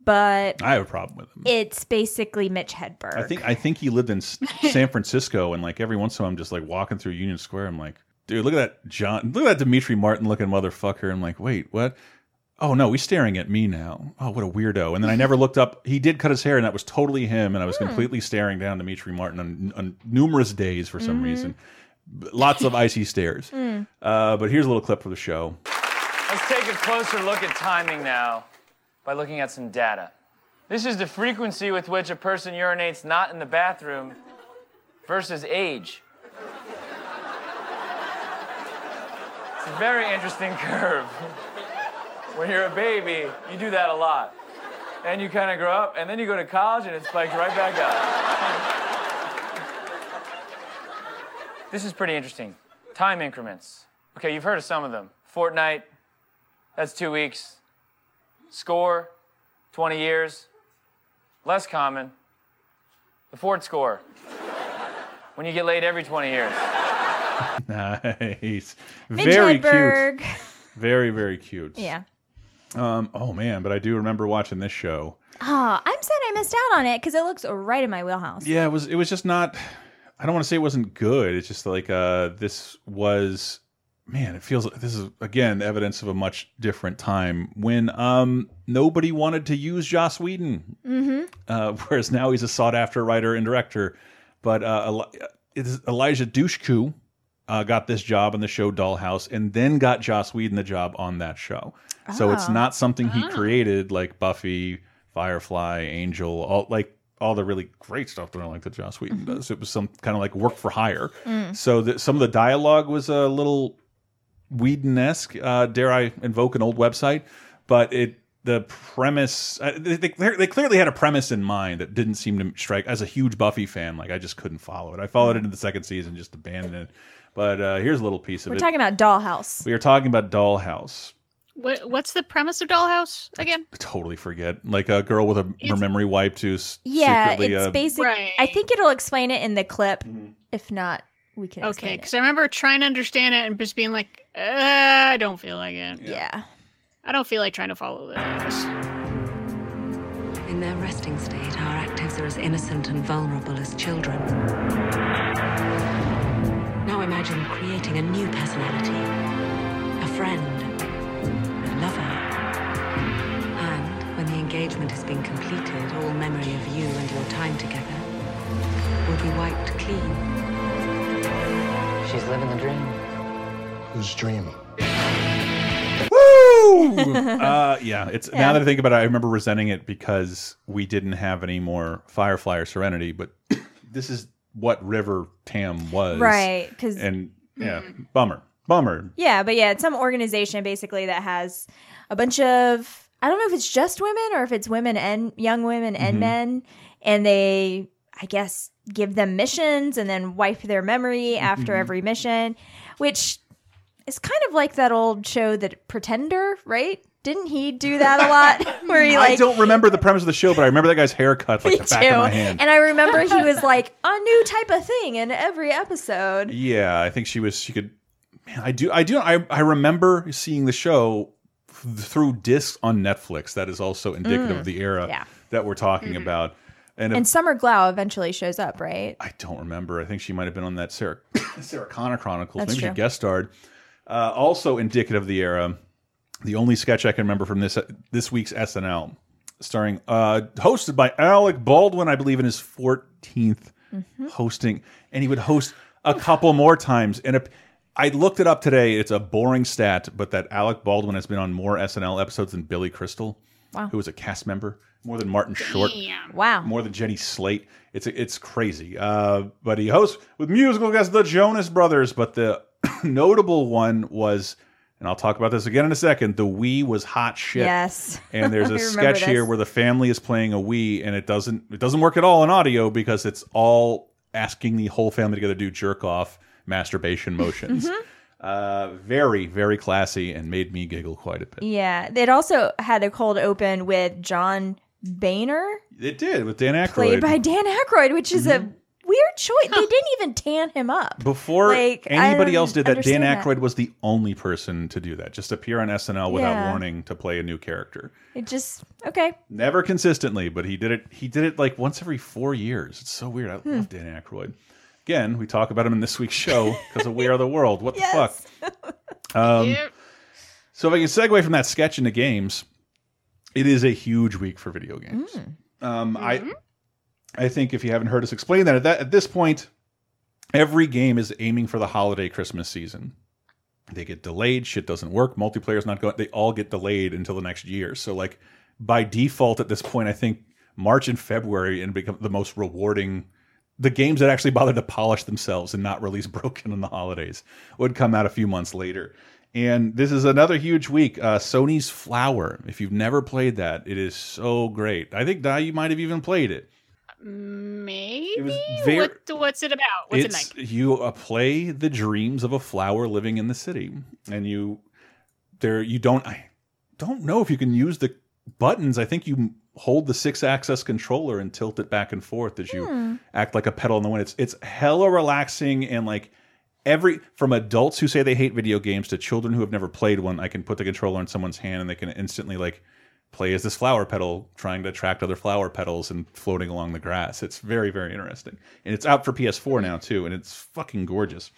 but I have a problem with him. it's basically Mitch Hedberg. I think I think he lived in [LAUGHS] San Francisco, and like every once in a while, I'm just like walking through Union Square. I'm like, dude, look at that John, look at that Demetri Martin looking motherfucker. I'm like, wait, what? Oh no, he's staring at me now. Oh, what a weirdo! And then I never looked up. He did cut his hair, and that was totally him. And I was Hmm. completely staring down Demetri Martin on, on numerous days for some Mhm. reason. Lots of icy stares. Mm. Uh, but here's a little clip for the show. Let's take a closer look at timing now by looking at some data. This is the frequency with which a person urinates not in the bathroom versus age. It's a very interesting [LAUGHS] curve. When you're a baby, you do that a lot. And you kind of grow up, and then you go to college, and it spikes right back up. This is pretty interesting. Time increments. Okay, you've heard of some of them. Fortnite, that's two weeks. Score, 20 years. Less common, the Ford score. When you get laid every 20 years. Nice, very Hedberg. cute. Very very cute. Yeah. Um. Oh man, but I do remember watching this show. Oh, I'm sad I missed out on it because it looks right in my wheelhouse. Yeah, it was. It was just not. I don't want to say it wasn't good. It's just like uh, this was. Man, it feels. This is again evidence of a much different time when um nobody wanted to use Joss Whedon, Mm-hmm. uh, [LAUGHS] whereas now he's a sought after writer and director. But uh, it is Eliza Dushku uh, got this job on the show Dollhouse, and then got Joss Whedon the job on that show. So it's Oh. not something he created like Buffy, Firefly, Angel, all like all the really great stuff that I like that Joss Whedon does. It was some kind of like work for hire. Mm. So that some of the dialogue was a little Whedon esque. Uh, dare I invoke an old website? But it the premise uh, they, they they clearly had a premise in mind that didn't seem to strike. As a huge Buffy fan, like I just couldn't follow it. I followed it into the second season, just abandoned it. But uh, here's a little piece of it. We're talking about Dollhouse. we are talking about Dollhouse. What, what's the premise of Dollhouse again? totally forget. Like a girl with a, her memory wiped who's Yeah, secretly it's uh, basic. I think it'll explain it in the clip. Mm-hmm. If not, we can. Okay, because I remember trying to understand it and just being like, uh, I don't feel like it. Yeah. I don't feel like trying to follow this. In their resting state, our actives are as innocent and vulnerable as children. Now imagine creating a new personality, a friend, a lover. And when the engagement has been completed, all memory of you and your time together will be wiped clean. She's living the dream. Whose dream? Woo! [LAUGHS] uh, yeah, it's Yeah. now that I think about it, I remember resenting it because we didn't have any more Firefly or Serenity, but [CLEARS THROAT] this is what River Tam was, Right, 'cause- and yeah, bummer, bummer. Yeah, but yeah, it's some organization basically that has a bunch of I don't know if it's just women or if it's women and young women and Mhm. men, and they I guess give them missions and then wipe their memory after Mhm. every mission, which is kind of like that old show that Pretender, right? Didn't he do that a lot? [LAUGHS] [LAUGHS] Where he like I don't remember the premise of the show, but I remember that guy's haircut like [LAUGHS] me the back of my hand. And I remember he was like a new type of thing in every episode. Yeah, I think she was. She could. Man, I do. I do. I I remember seeing the show through discs on Netflix. That is also indicative Mm, of the era yeah. that we're talking about. And, if- And Summer Glau eventually shows up, right? I don't remember. I think she might have been on that Sarah [COUGHS] Sarah Connor Chronicles. That's Maybe true. she guest starred. Uh, also indicative of the era. The only sketch I can remember from this this week's SNL, starring uh, hosted by Alec Baldwin, I believe in his 14th Mm-hmm. hosting, and he would host a couple more times. And if, I looked it up today. It's a boring stat, but that Alec Baldwin has been on more SNL episodes than Billy Crystal, Wow. who was a cast member, more than Martin Short Wow. more than Jenny Slate. It's it's crazy. Uh, but he hosts with musical guests the Jonas Brothers. But the [COUGHS] notable one was, and I'll talk about this again in a second. The Wii was hot shit. Yes. [LAUGHS] And there's a remember sketch here where the family is playing a Wii, and it doesn't it doesn't work at all in audio because it's all asking the whole family together to do jerk off masturbation motions. Mm-hmm. Uh, very very classy and made me giggle quite a bit. Yeah. It also had a cold open with John Boehner, It did with Dan Aykroyd. played by Dan Aykroyd, which is Mm-hmm. a weird choice. They didn't even tan him up. Before Like, anybody else did that, Dan understand that. Aykroyd was the only person to do that. Just appear on SNL without Yeah. warning to play a new character. It just okay. Never consistently, but he did it. He did it like once every four years. It's so weird. I Hmm. love Dan Aykroyd. Again, we talk about him in this week's show because of We Are the World. What [LAUGHS] Yes. the fuck? Um, [LAUGHS] Yep. So if I can segue from that sketch into games, it is a huge week for video games. Um, I I think if you haven't heard us explain that at that at this point, every game is aiming for the holiday Christmas season. They get delayed, shit doesn't work, multiplayer's not going. They all get delayed until the next year. So like by default at this point, I think March and February and become the most rewarding. The games that actually bother to polish themselves and not release [LAUGHS] broken in the holidays would come out a few months later. And this is another huge week. Uh, Sony's Flower. If you've never played that, it is so great. I think Di, you might have even played it. Maybe. very- what, what's it about? What's it it's like? you uh, play the dreams of a flower living in the city, and you there you don't I don't know if you can use the buttons. I think you hold the Sixaxis controller and tilt it back and forth as you Hmm. act like a pedal in the wind. It's it's hella relaxing and like every from adults who say they hate video games to children who have never played one. I can put the controller in someone's hand and they can instantly like play as this flower petal trying to attract other flower petals and floating along the grass. It's very, very interesting. And it's out for PS4 now too, and it's fucking gorgeous.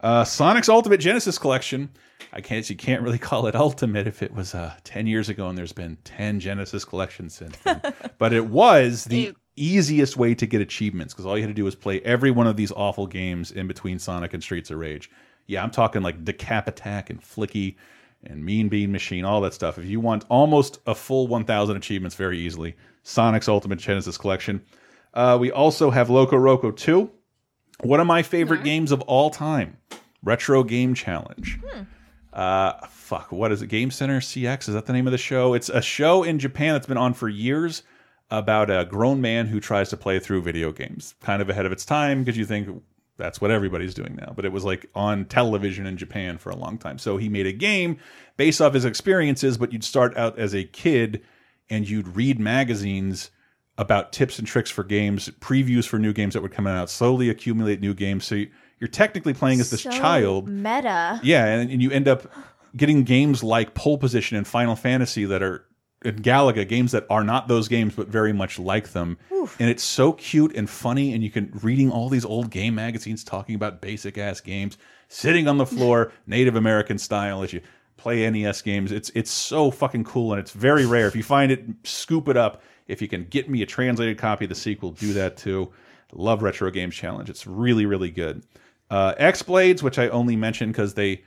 Uh, Sonic's Ultimate Genesis Collection. I can't you can't really [LAUGHS] call it ultimate if it was uh, 10 years ago and there's been 10 Genesis collections since then. [LAUGHS] but it was the easiest way to get achievements because all you had to do was play every one of these awful games in between Sonic and Streets of Rage. Yeah, I'm talking like Decap Attack and Flicky and Mean Bean Machine, all that stuff. If you want almost a full 1,000 achievements very easily, Sonic's Ultimate Genesis Collection. Uh, we also have Loco Roco 2, one of my favorite games of all time, Retro Game Challenge. Uh, fuck, what is it? Game Center CX? Is that the name of the show? It's a show in Japan that's been on for years about a grown man who tries to play through video games. Kind of ahead of its time because you think that's what everybody's doing now. But it was like on television in Japan for a long time. So he made a game based off his experiences, but you'd start out as a kid and you'd read magazines about tips and tricks for games, previews for new games that would come out, slowly accumulate new games. So you- you're technically playing as this So child. Meta. Yeah, and, and you end up getting games like Pole Position and Final Fantasy that are and Galaga games that are not those games but very much like them. And it's so cute and funny and you can reading all these old game magazines talking about basic ass games, sitting on the floor [LAUGHS] Native American style as you play NES games. It's it's so fucking cool and it's very rare. If you find it, scoop it up. If you can get me a translated copy of the sequel, do that too. Love Retro Games Challenge. It's really, really good. Uh, X Blades, which I only mentioned because they,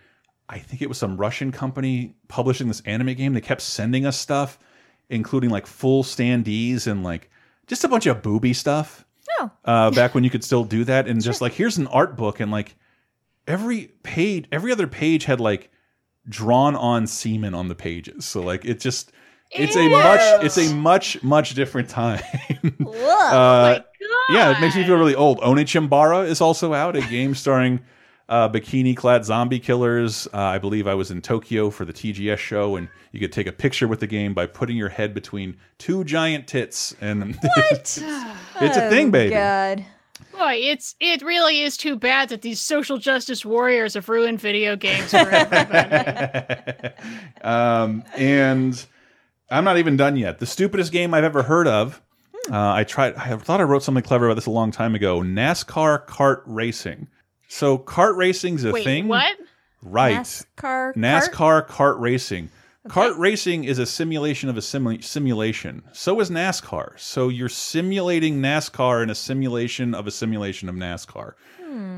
I think it was some Russian company publishing this anime game. They kept sending us stuff, including like full standees and like just a bunch of booby stuff. Oh. Uh, back when you could still do that, and just like here's an art book, and like every page, every other page had like drawn on semen on the pages. So like it just. It's a much, it's a much, much different time. Uh, yeah, it makes me feel really old. Onechanbara is also out, a game starring uh, bikini-clad zombie killers. Uh, I believe I was in Tokyo for the TGS show, and you could take a picture with the game by putting your head between two giant tits, and [LAUGHS] it's, [LAUGHS] it's a thing, baby. Oh, God. Boy, it's it really is too bad that these social justice warriors have ruined video games for everybody. [LAUGHS] um, and I'm not even done yet. The stupidest game I've ever heard of. Uh, I tried. I thought I wrote something clever about this a long time ago. NASCAR kart racing. So kart racing's a Wait, thing, what? right? NASCAR. NASCAR kart racing. Kart racing is a simulation of a simu simulation. So is NASCAR. So you're simulating NASCAR in a simulation of a simulation of NASCAR.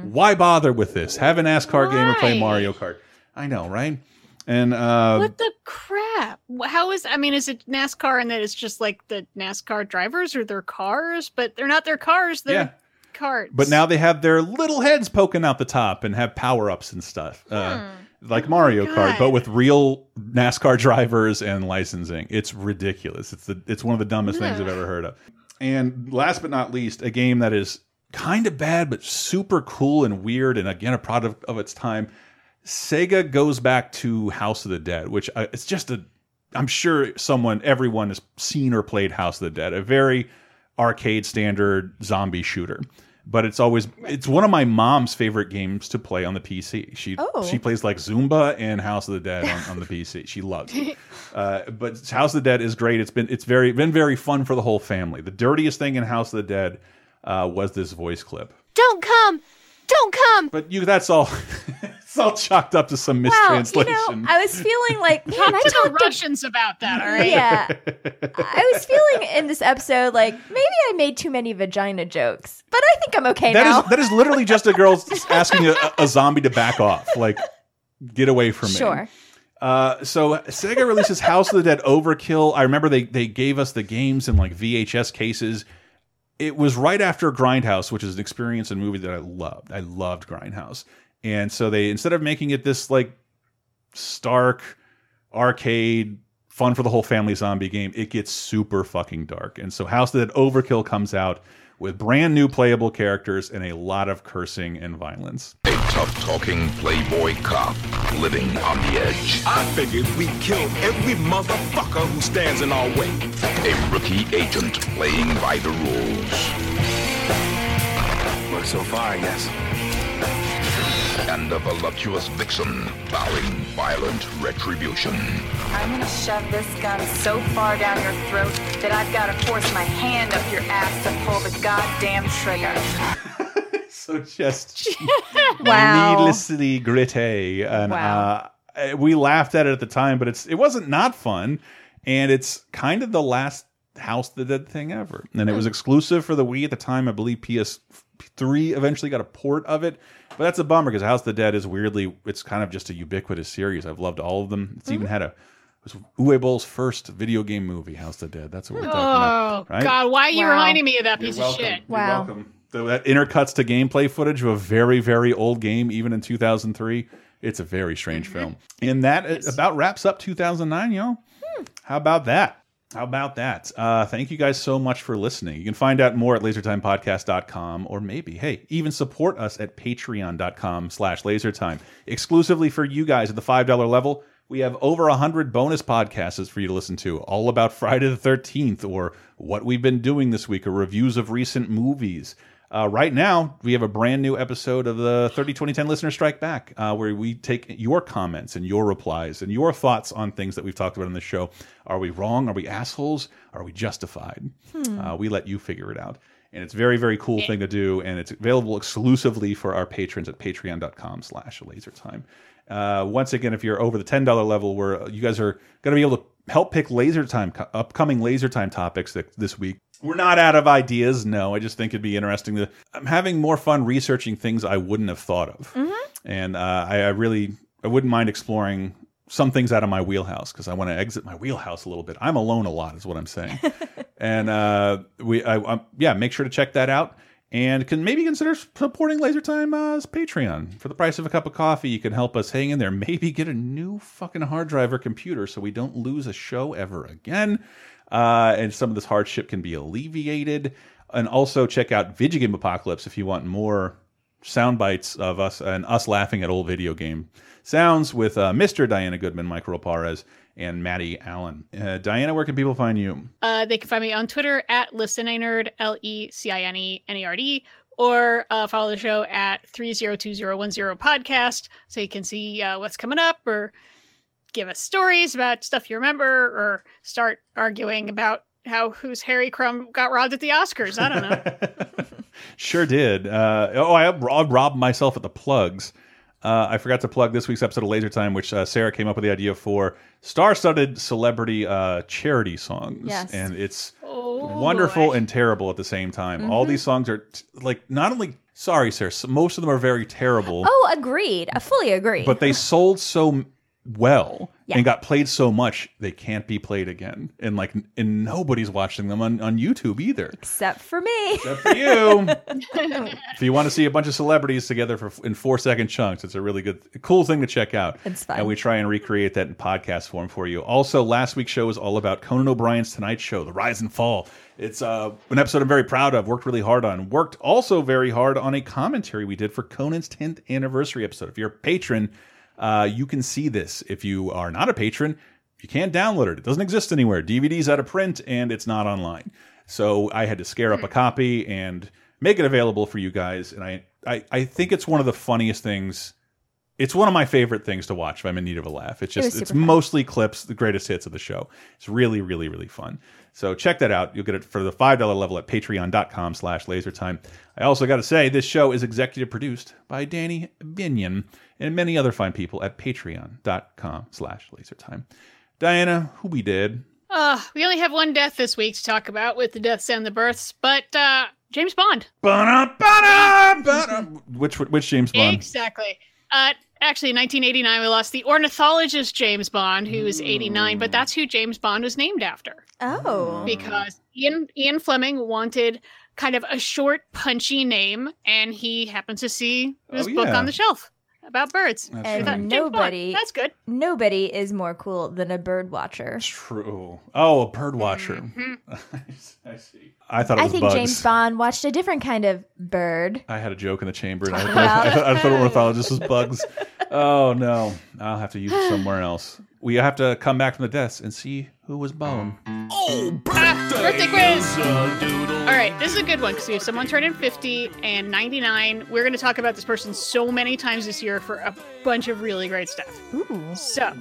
Why bother with this? Have a NASCAR game or play Mario Kart. I know, right? And uh, what the crap? How is? I mean, is it NASCAR and that it's just like the NASCAR drivers or their cars, but they're not their cars. They're Yeah. Carts. But now they have their little heads poking out the top and have power ups and stuff. Uh, like Mario Kart, but with real NASCAR drivers and licensing. It's ridiculous. It's the it's one of the dumbest things I've ever heard of. And last but not least, a game that is kind of bad but super cool and weird and again a product of its time. Sega goes back to House of the Dead, which uh, it's just a I'm sure someone everyone has seen or played House of the Dead, a very arcade standard zombie shooter. But it's always it's one of my mom's favorite games to play on the PC. She Oh. she plays like Zuma and House of the Dead on, on the [LAUGHS] PC. She loves it. Uh, but House of the Dead is great. It's been it's very been very fun for the whole family. The dirtiest thing in House of the Dead uh, was this voice clip. Don't come Don't come. But you that's all [LAUGHS] it's all chalked up to some mistranslation. Well, you mistranslation. know, I was feeling like, [LAUGHS] man, I to the talked to Russians about that, all right? Yeah. [LAUGHS] I was feeling in this episode like maybe I made too many vagina jokes, but I think I'm okay That now. is that is literally just a girl asking a, a zombie to back off. Like, get away from me. Sure. Uh, so Sega releases House of the Dead Overkill. I remember they they gave us the games in like VHS cases. It was right after Grindhouse, which is an experience and movie that I loved. I loved Grindhouse, and so they instead of making it this like stark arcade fun for the whole family zombie game, it gets super fucking dark. And so House of Dead Overkill comes out with brand new playable characters and a lot of cursing and violence. A tough talking playboy cop living on the edge. I figured we'd kill every motherfucker who stands in our way. A rookie agent playing by the rules. Worked so far, I guess. And a voluptuous vixen vowing violent retribution. I'm gonna shove this gun so far down your throat that I've gotta force my hand up your ass to pull the goddamn trigger. [LAUGHS] So just [LAUGHS] Wow. needlessly gritty, and Wow. uh, we laughed at it at the time, but it's it wasn't not fun, and it's kind of the last House of the Dead thing ever, and it was exclusive for the Wii at the time. I believe PS3 eventually got a port of it, but that's a bummer because House of the Dead is weirdly it's kind of just a ubiquitous series. I've loved all of them. It's even had a it was Uwe Boll's first video game movie, House of the Dead. That's what we're talking Oh about, right? God! Why are you Wow. reminding me of that piece of shit? You're welcome. So that intercuts to gameplay footage of a very, very old game, even in 2003. It's a very strange Mm-hmm. film. And that uh, about wraps up 2009, y'all. Hmm. How about that? How about that? Uh, thank you guys so much for listening. You can find out more at lasertimepodcast.com or maybe, hey, even support us at patreon.com slash lasertime. Exclusively for you guys at the $5 level, we have over 100 bonus podcasts for you to listen to, all about Friday the 13th or what we've been doing this week or reviews of recent movies. Uh, right now, we have a brand new episode of the 30 2010 Listener Strike Back, uh, where we take your comments and your replies and your thoughts on things that we've talked about in the show. Are we wrong? Are we assholes? Are we justified? Hmm. Uh, we let you figure it out. And it's a very, very cool thing to do. And it's available exclusively for our patrons at patreon.com slash lasertime. Uh, once again, if you're over the $10 level, where you guys are going to be able to help pick laser time, upcoming laser time topics that, this week. We're not out of ideas. No, I just think it'd be interesting to. I'm having more fun researching things I wouldn't have thought of, and uh, I, I really I wouldn't mind exploring some things out of my wheelhouse because I want to exit my wheelhouse a little bit. I'm alone a lot, is what I'm saying, [LAUGHS] and uh, we I, I, yeah, make sure to check that out. And can maybe consider supporting Laser Time's Patreon for the price of a cup of coffee. You can help us hang in there. Maybe get a new fucking hard drive or computer so we don't lose a show ever again uh, and some of this hardship can be alleviated. And also check out Video Game Apocalypse if you want more sound bites of us and us laughing at old video game sounds with uh, Mr. Diana Goodman, Michael Raparez, and Maddie Allen. Uh, Diana, where can people find you? Uh, they can find me on Twitter at listenenerd, L E C I N E N E R D, or uh, follow the show at 302010 podcast so you can see uh, what's coming up or give us stories about stuff you remember or start arguing about how Who's Harry Crumb got robbed at the Oscars. I don't know. [LAUGHS] Sure did. Uh, oh, I robbed, robbed myself at the plugs. Uh, I forgot to plug this week's episode of Laser Time, which uh, Sarah came up with the idea for star-studded celebrity uh, charity songs, Yes. and it's Oh, wonderful and terrible at the same time. All Mhm. these songs are t- like not only sorry, Sarah, most of them are very terrible. Oh, agreed. I fully agree. but they sold so m- well Yeah. and got played so much they can't be played again and like and nobody's watching them on, on youtube either Except for me. Except for you. [LAUGHS] if you want to see a bunch of celebrities together for in four second chunks it's a really good cool thing to check out It's fun. and we try and recreate that in podcast form for you also last week's show was all about conan o'brien's tonight show the rise and fall it's uh, an episode i'm very proud of worked really hard on worked also very hard on a commentary we did for conan's 10th anniversary episode if you're a patron uh, you can see this if you are not a patron you can't download it it doesn't exist anywhere dvd's out of print and it's not online so i had to scare up a copy and make it available for you guys and i i, I think it's one of the funniest things It's one of my favorite things to watch if I'm in need of a laugh. It's It just it's fun. mostly clips, the greatest hits of the show. It's really, really, really fun. So check that out. You'll get it for the five dollar level at patreon.com slash lasertime. I also got to say this show is executive produced by Danny Binion and many other fine people at patreon.com slash lasertime. Diana, who we did? Uh, we only have one death this week to talk about with the deaths and the births, but uh, James Bond. Ba-da, ba-da, ba-da. Which which James Bond? Exactly. Uh, actually, in 1989, we lost the ornithologist James Bond, who was 89, but that's who James Bond was named after. Oh. Because Ian Ian Fleming wanted kind of a short, punchy name, and he happened to see this Oh, book yeah. on the shelf about birds. and He thought, "James Bond, nobody that's good. Nobody is more cool than a bird watcher. True. Oh, a bird watcher. Mm-hmm. [LAUGHS] I see. I thought it I think bugs. James Bond watched a different kind of bird. I had a joke in the chamber, and I, Talk thought, I, [LAUGHS] I thought ornithologist was bugs. Oh no, I'll have to use it somewhere else. We have to come back from the deaths and see who was Bone. Oh, birthday quiz! All right, this is a good one because we have someone turning 50 and 99. We're going to talk about this person so many times this year for a bunch of really great stuff. Ooh. So,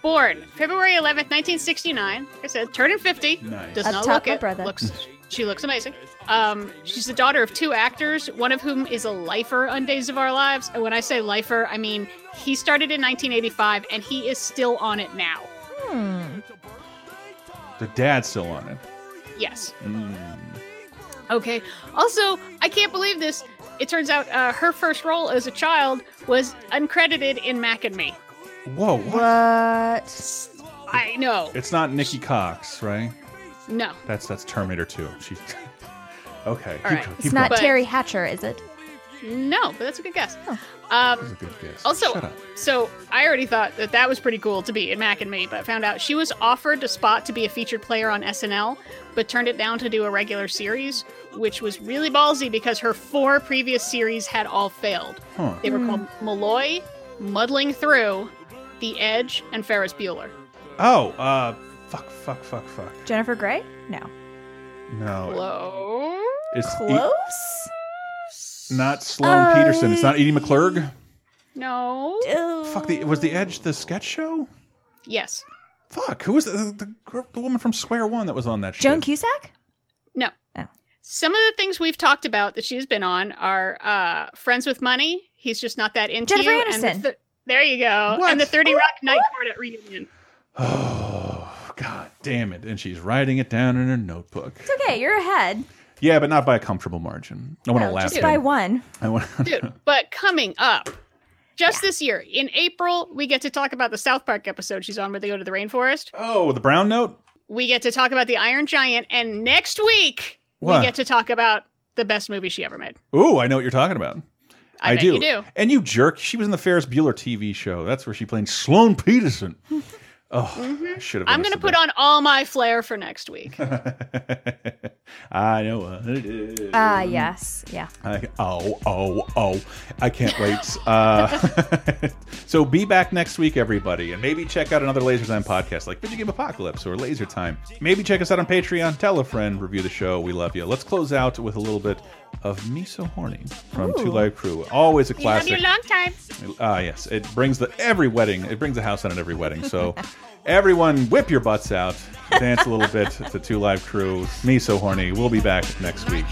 born February 11th, 1969. Like I said, turning 50. Nice. Does Up not look my it. brother. Looks, she looks amazing. Um, she's the daughter of two actors, one of whom is a lifer on Days of Our Lives. And when I say lifer, I mean he started in 1985 and he is still on it now. Hmm. The dad's still on it. Yes. Mm. Okay. Also, I can't believe this. It turns out uh, her first role as a child was uncredited in Mac and Me. Whoa, what? What? I know. It's not Nikki Cox, right? No. That's that's Terminator 2. She's [LAUGHS] okay. All keep- keep It's not going. Teri Hatcher, is it? No, but that's a good guess. Um, That's a good guess. also, Shut up. so I already thought that that was pretty cool to be in Mac and Me, but found out she was offered a spot to be a featured player on SNL, but turned it down to do a regular series, which was really ballsy because her four previous series had all failed. Huh. They were Hmm. called Malloy, Muddling Through, The Edge, and Ferris Bueller. Oh, uh, fuck, fuck, fuck, fuck. Jennifer Grey? No. No, Close. it's E- Close? not Sloane Peterson. It's not Edie McClurg. No. Fuck the was the Edge the sketch show? Yes. Fuck, who was the, the, the, the woman from Square One that was on that show? Joan Cusack? No. Oh. Some of the things we've talked about that she's been on are uh, Friends with Money. He's just not that into Jennifer you. and the th- there you go. What? And the 30 Rock Night Court at Reunion. [SIGHS] [GASPS] [SIGHS] Oh, god damn it! And she's writing it down in her notebook. It's okay, you're ahead. Yeah, but not by a comfortable margin. I want to No, laugh. just by one. I want. [LAUGHS] Dude, but coming up, just this year, in April, we get to talk about the South Park episode she's on where they go to the rainforest. Oh, the brown note. We get to talk about the Iron Giant. And next week, What? we get to talk about the best movie she ever made. Ooh, I know what you're talking about. I bet do. you do. And you jerk. She was in the Ferris Bueller TV show. That's where she played Sloane Peterson. [LAUGHS] Oh, I should have. I'm going to put on all my flair for next week. [LAUGHS] I know what it is. Ah, yes. Yeah. I, oh, oh, oh. I can't wait. Uh, [LAUGHS] so be back next week, everybody. And maybe check out another Laser Time podcast like Video Game Apocalypse or Laser Time. Maybe check us out on Patreon. Tell a friend. Review the show. We love you. Let's close out with a little bit of Me So Horny from Two Live Crew. Always a We love you classic. a long time. Ah, yes. It brings the every wedding. It brings the house down at every wedding. So, everyone, whip your butts out, dance a little bit to Two Live Crew. Me so horny. We'll be back next week.